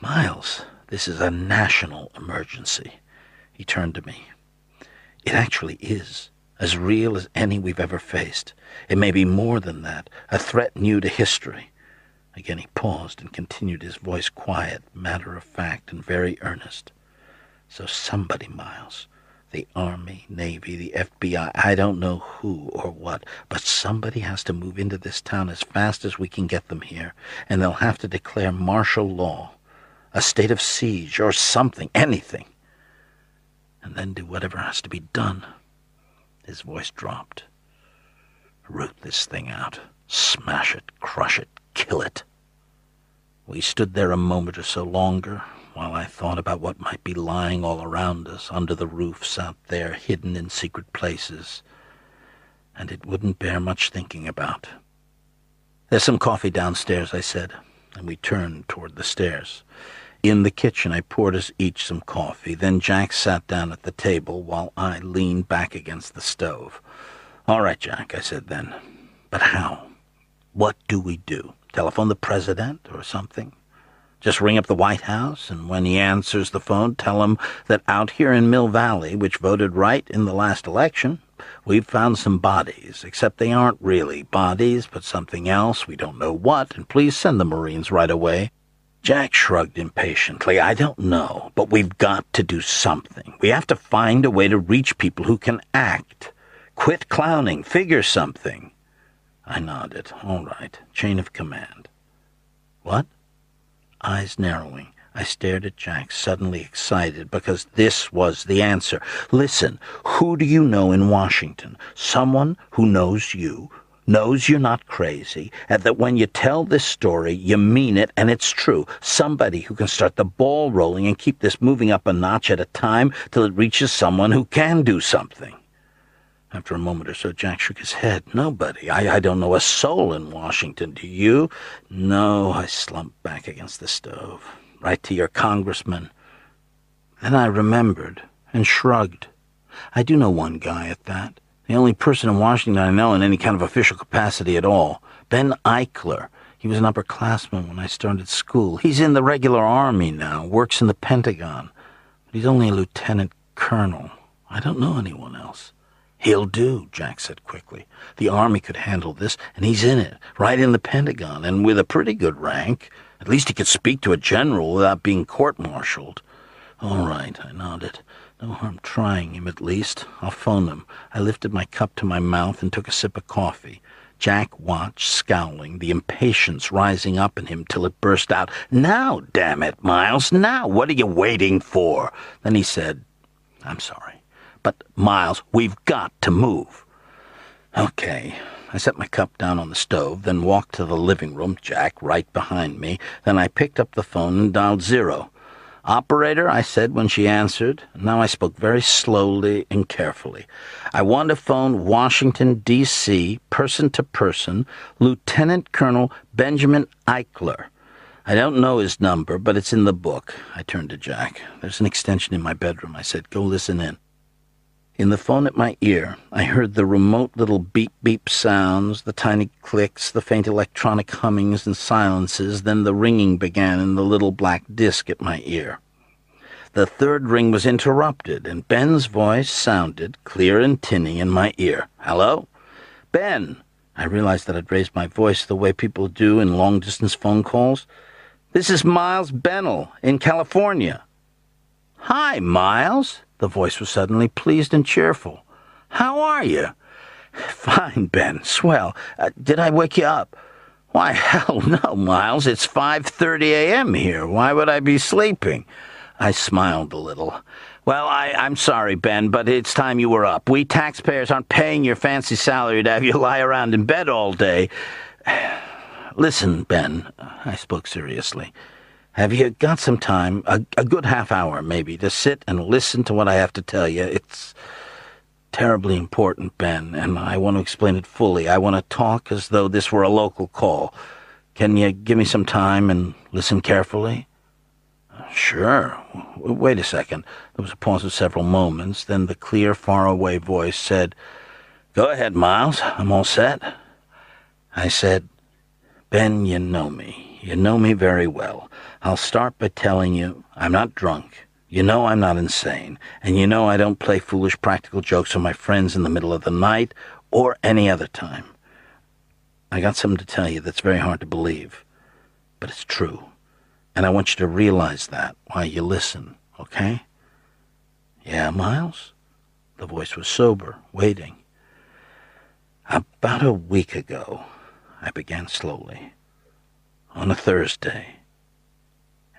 Miles, this is a national emergency. He turned to me. It actually is. As real as any we've ever faced. It may be more than that. A threat new to history. Again he paused and continued his voice quiet, matter of fact, and very earnest. So somebody, Miles, the Army, Navy, the FBI, I don't know who or what, but somebody has to move into this town as fast as we can get them here, and they'll have to declare martial law, a state of siege, or something, anything, and then do whatever has to be done. His voice dropped. Root this thing out. Smash it, crush it, kill it. We stood there a moment or so longer, while I thought about what might be lying all around us, under the roofs out there, hidden in secret places. And it wouldn't bear much thinking about. There's some coffee downstairs, I said, and we turned toward the stairs. In the kitchen, I poured us each some coffee. Then Jack sat down at the table while I leaned back against the stove. All right, Jack, I said then. But how? What do we do? Telephone the president or something? Just ring up the White House, and when he answers the phone, tell him that out here in Mill Valley, which voted right in the last election, we've found some bodies, except they aren't really bodies, but something else, we don't know what, and please send the Marines right away. Jack shrugged impatiently. I don't know, but we've got to do something. We have to find a way to reach people who can act. Quit clowning. Figure something. I nodded. All right. Chain of command. What? Eyes narrowing. I stared at Jack, suddenly excited, because this was the answer. Listen, who do you know in Washington? Someone who knows you, knows you're not crazy, and that when you tell this story, you mean it and it's true. Somebody who can start the ball rolling and keep this moving up a notch at a time till it reaches someone who can do something. After a moment or so, Jack shook his head. Nobody. I, I don't know a soul in Washington. Do you? No, I slumped back against the stove. Write to your congressman. Then I remembered and shrugged. I do know one guy at that. The only person in Washington I know in any kind of official capacity at all. Ben Eichler. He was an upperclassman when I started school. He's in the regular army now, works in the Pentagon. But he's only a lieutenant colonel. I don't know anyone else. He'll do, Jack said quickly. The Army could handle this, and he's in it, right in the Pentagon, and with a pretty good rank. At least he could speak to a general without being court-martialed. All right, I nodded. No harm trying him, at least. I'll phone him. I lifted my cup to my mouth and took a sip of coffee. Jack watched, scowling, the impatience rising up in him till it burst out. Now, damn it, Miles, now, what are you waiting for? Then he said, I'm sorry. But, Miles, we've got to move. Okay. I set my cup down on the stove, then walked to the living room, Jack right behind me. Then I picked up the phone and dialed zero. Operator, I said when she answered. Now I spoke very slowly and carefully. I want to phone Washington, D.C., person to person, Lieutenant Colonel Benjamin Eichler. I don't know his number, but it's in the book. I turned to Jack. There's an extension in my bedroom. I said, go listen in. In the phone at my ear, I heard the remote little beep-beep sounds, the tiny clicks, the faint electronic hummings and silences, then the ringing began in the little black disk at my ear. The third ring was interrupted, and Ben's voice sounded, clear and tinny, in my ear. Hello? Ben! I realized that I'd raised my voice the way people do in long-distance phone calls. This is Miles Bennell, in California. Hi, Miles. The voice was suddenly pleased and cheerful. How are you? Fine, Ben. Swell. Uh, did I wake you up? Why, hell no, Miles. It's 5.30 a.m. here. Why would I be sleeping? I smiled a little. Well, I, I'm sorry, Ben, but it's time you were up. We taxpayers aren't paying your fancy salary to have you lie around in bed all day. Listen, Ben, I spoke seriously. Have you got some time, a, a good half hour maybe, to sit and listen to what I have to tell you? It's terribly important, Ben, and I want to explain it fully. I want to talk as though this were a local call. Can you give me some time and listen carefully? Sure. Wait a second. There was a pause of several moments. Then the clear, faraway voice said, Go ahead, Miles. I'm all set. I said, Ben, you know me. You know me very well. I'll start by telling you I'm not drunk. You know I'm not insane, and you know I don't play foolish practical jokes on my friends in the middle of the night or any other time. I got something to tell you that's very hard to believe, but it's true. And I want you to realize that while you listen, okay? Yeah, Miles? The voice was sober, waiting. About a week ago, I began slowly, on a Thursday,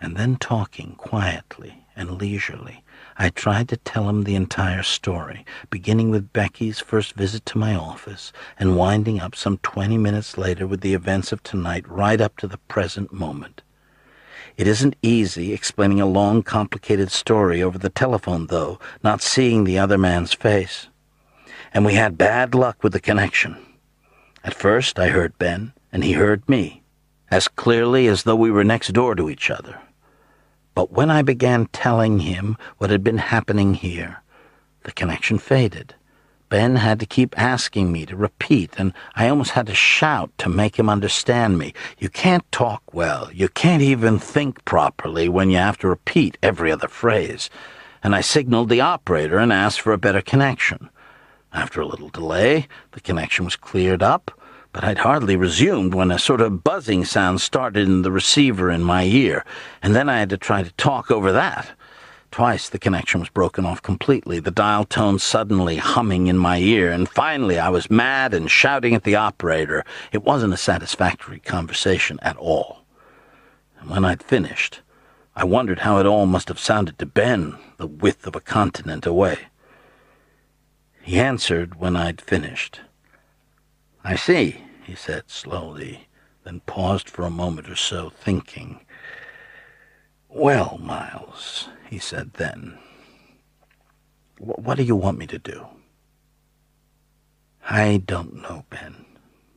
and then talking quietly and leisurely, I tried to tell him the entire story, beginning with Becky's first visit to my office and winding up some twenty minutes later with the events of tonight right up to the present moment. It isn't easy explaining a long, complicated story over the telephone, though, not seeing the other man's face. And we had bad luck with the connection. At first, I heard Ben, and he heard me, as clearly as though we were next door to each other. But when I began telling him what had been happening here, the connection faded. Ben had to keep asking me to repeat, and I almost had to shout to make him understand me. You can't talk well. You can't even think properly when you have to repeat every other phrase. And I signaled the operator and asked for a better connection. After a little delay, the connection was cleared up, but I'd hardly resumed when a sort of buzzing sound started in the receiver in my ear, and then I had to try to talk over that. Twice the connection was broken off completely, the dial tone suddenly humming in my ear, and finally I was mad and shouting at the operator. It wasn't a satisfactory conversation at all. And when I'd finished, I wondered how it all must have sounded to Ben, the width of a continent away. He answered when I'd finished. I see, he said slowly, then paused for a moment or so, thinking. Well, Miles, he said then, what do you want me to do? I don't know, Ben.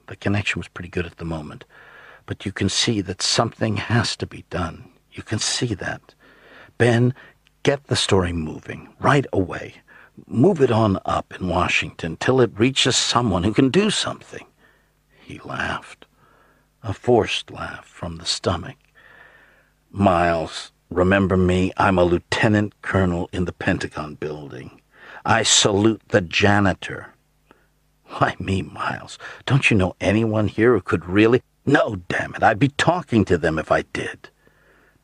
The connection was pretty good at the moment, but you can see that something has to be done. You can see that. Ben, get the story moving right away. Move it on up in Washington till it reaches someone who can do something. He laughed, a forced laugh from the stomach. Miles, remember me. I'm a lieutenant colonel in the Pentagon building. I salute the janitor. Why me, Miles? Don't you know anyone here who could really? No, damn it, I'd be talking to them if I did.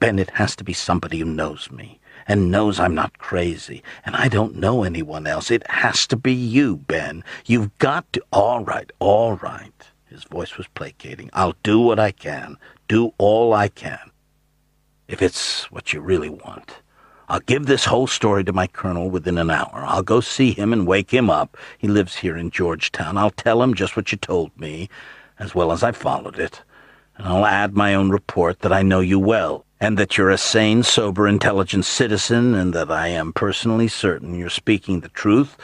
Ben, it has to be somebody who knows me and knows I'm not crazy, and I don't know anyone else. It has to be you, Ben. You've got to. All right, all right. His voice was placating. I'll do what I can, do all I can. If it's what you really want. I'll give this whole story to my colonel within an hour. I'll go see him and wake him up. He lives here in Georgetown. I'll tell him just what you told me, as well as I followed it. And I'll add my own report that I know you well, and that you're a sane, sober, intelligent citizen, and that I am personally certain you're speaking the truth,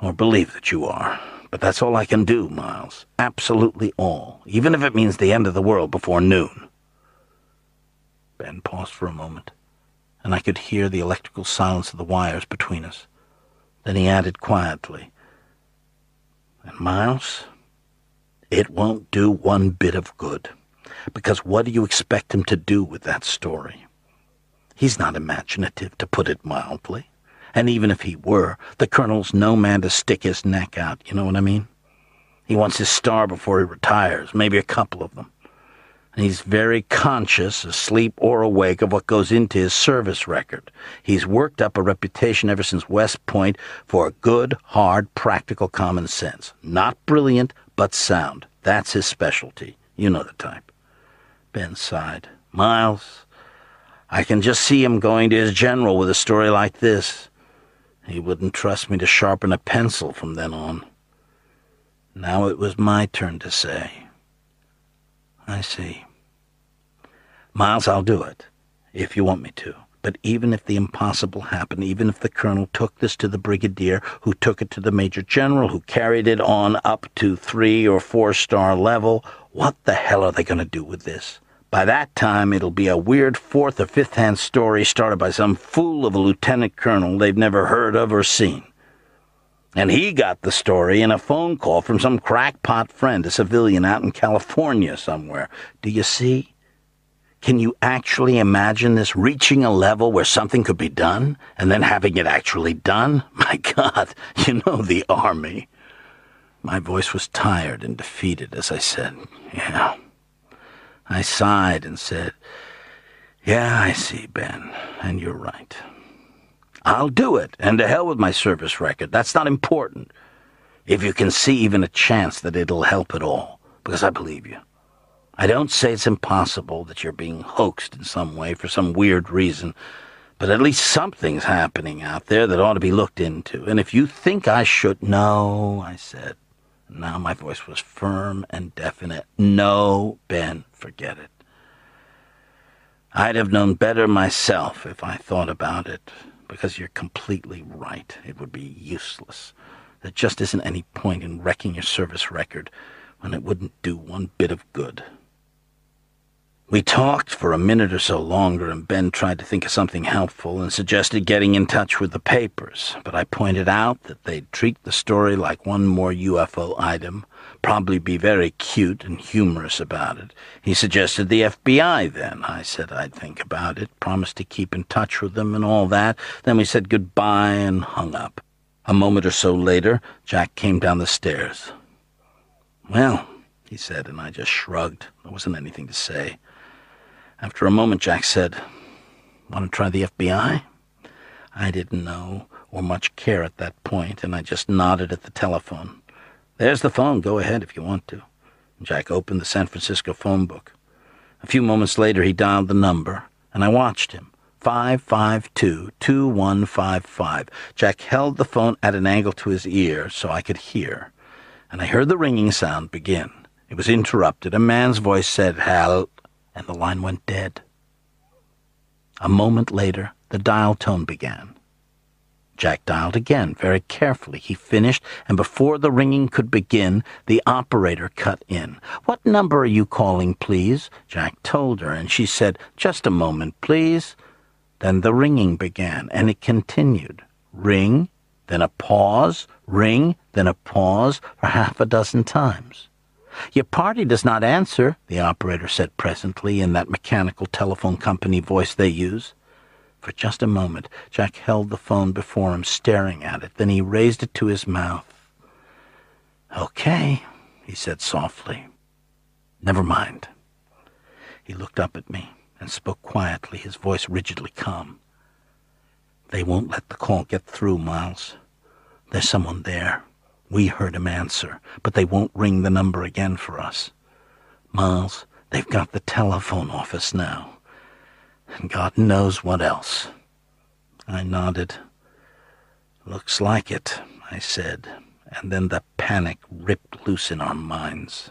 or believe that you are. But that's all I can do, Miles. Absolutely all, even if it means the end of the world before noon. Ben paused for a moment, and I could hear the electrical silence of the wires between us. Then he added quietly, And Miles, it won't do one bit of good, because what do you expect him to do with that story? He's not imaginative, to put it mildly. And even if he were, the colonel's no man to stick his neck out, you know what I mean? He wants his star before he retires, maybe a couple of them. And he's very conscious, asleep or awake, of what goes into his service record. He's worked up a reputation ever since West Point for good, hard, practical common sense. Not brilliant, but sound. That's his specialty. You know the type. Ben sighed. Miles, I can just see him going to his general with a story like this. He wouldn't trust me to sharpen a pencil from then on. Now it was my turn to say. I see. Miles, I'll do it, if you want me to. But even if the impossible happened, even if the colonel took this to the brigadier, who took it to the major general, who carried it on up to three or four star level, what the hell are they going to do with this? By that time, it'll be a weird fourth or fifth hand story started by some fool of a lieutenant colonel they've never heard of or seen. And he got the story in a phone call from some crackpot friend, a civilian out in California somewhere. Do you see? Can you actually imagine this reaching a level where something could be done and then having it actually done? My God, you know the Army. My voice was tired and defeated as I said, Yeah. I sighed and said, Yeah, I see, Ben, and you're right. I'll do it, and to hell with my service record. That's not important. If you can see even a chance that it'll help at all, because I believe you. I don't say it's impossible that you're being hoaxed in some way for some weird reason, but at least something's happening out there that ought to be looked into. And if you think I should... No, I said. Now my voice was firm and definite. No, Ben, forget it. I'd have known better myself if I thought about it, because you're completely right. It would be useless. There just isn't any point in wrecking your service record when it wouldn't do one bit of good. We talked for a minute or so longer, and Ben tried to think of something helpful and suggested getting in touch with the papers, but I pointed out that they'd treat the story like one more UFO item, probably be very cute and humorous about it. He suggested the FBI then. I said I'd think about it, promised to keep in touch with them and all that. Then we said goodbye and hung up. A moment or so later, Jack came down the stairs. Well, he said, and I just shrugged. There wasn't anything to say. After a moment, Jack said, Want to try the FBI? I didn't know or much care at that point, and I just nodded at the telephone. There's the phone. Go ahead if you want to. Jack opened the San Francisco phone book. A few moments later, he dialed the number, and I watched him. 552-2155. Jack held the phone at an angle to his ear so I could hear, and I heard the ringing sound begin. It was interrupted. A man's voice said, Hal, and the line went dead. A moment later, the dial tone began. Jack dialed again, very carefully. He finished, and before the ringing could begin, the operator cut in. What number are you calling, please? Jack told her, and she said, Just a moment, please. Then the ringing began, and it continued. Ring, then a pause, ring, then a pause for half a dozen times. Your party does not answer, the operator said presently in that mechanical telephone company voice they use. For just a moment, Jack held the phone before him, staring at it. Then he raised it to his mouth. Okay, he said softly. Never mind. He looked up at me and spoke quietly, his voice rigidly calm. They won't let the call get through, Miles. There's someone there. We heard him answer, but they won't ring the number again for us. Miles, they've got the telephone office now. And God knows what else. I nodded. Looks like it, I said, and then the panic ripped loose in our minds.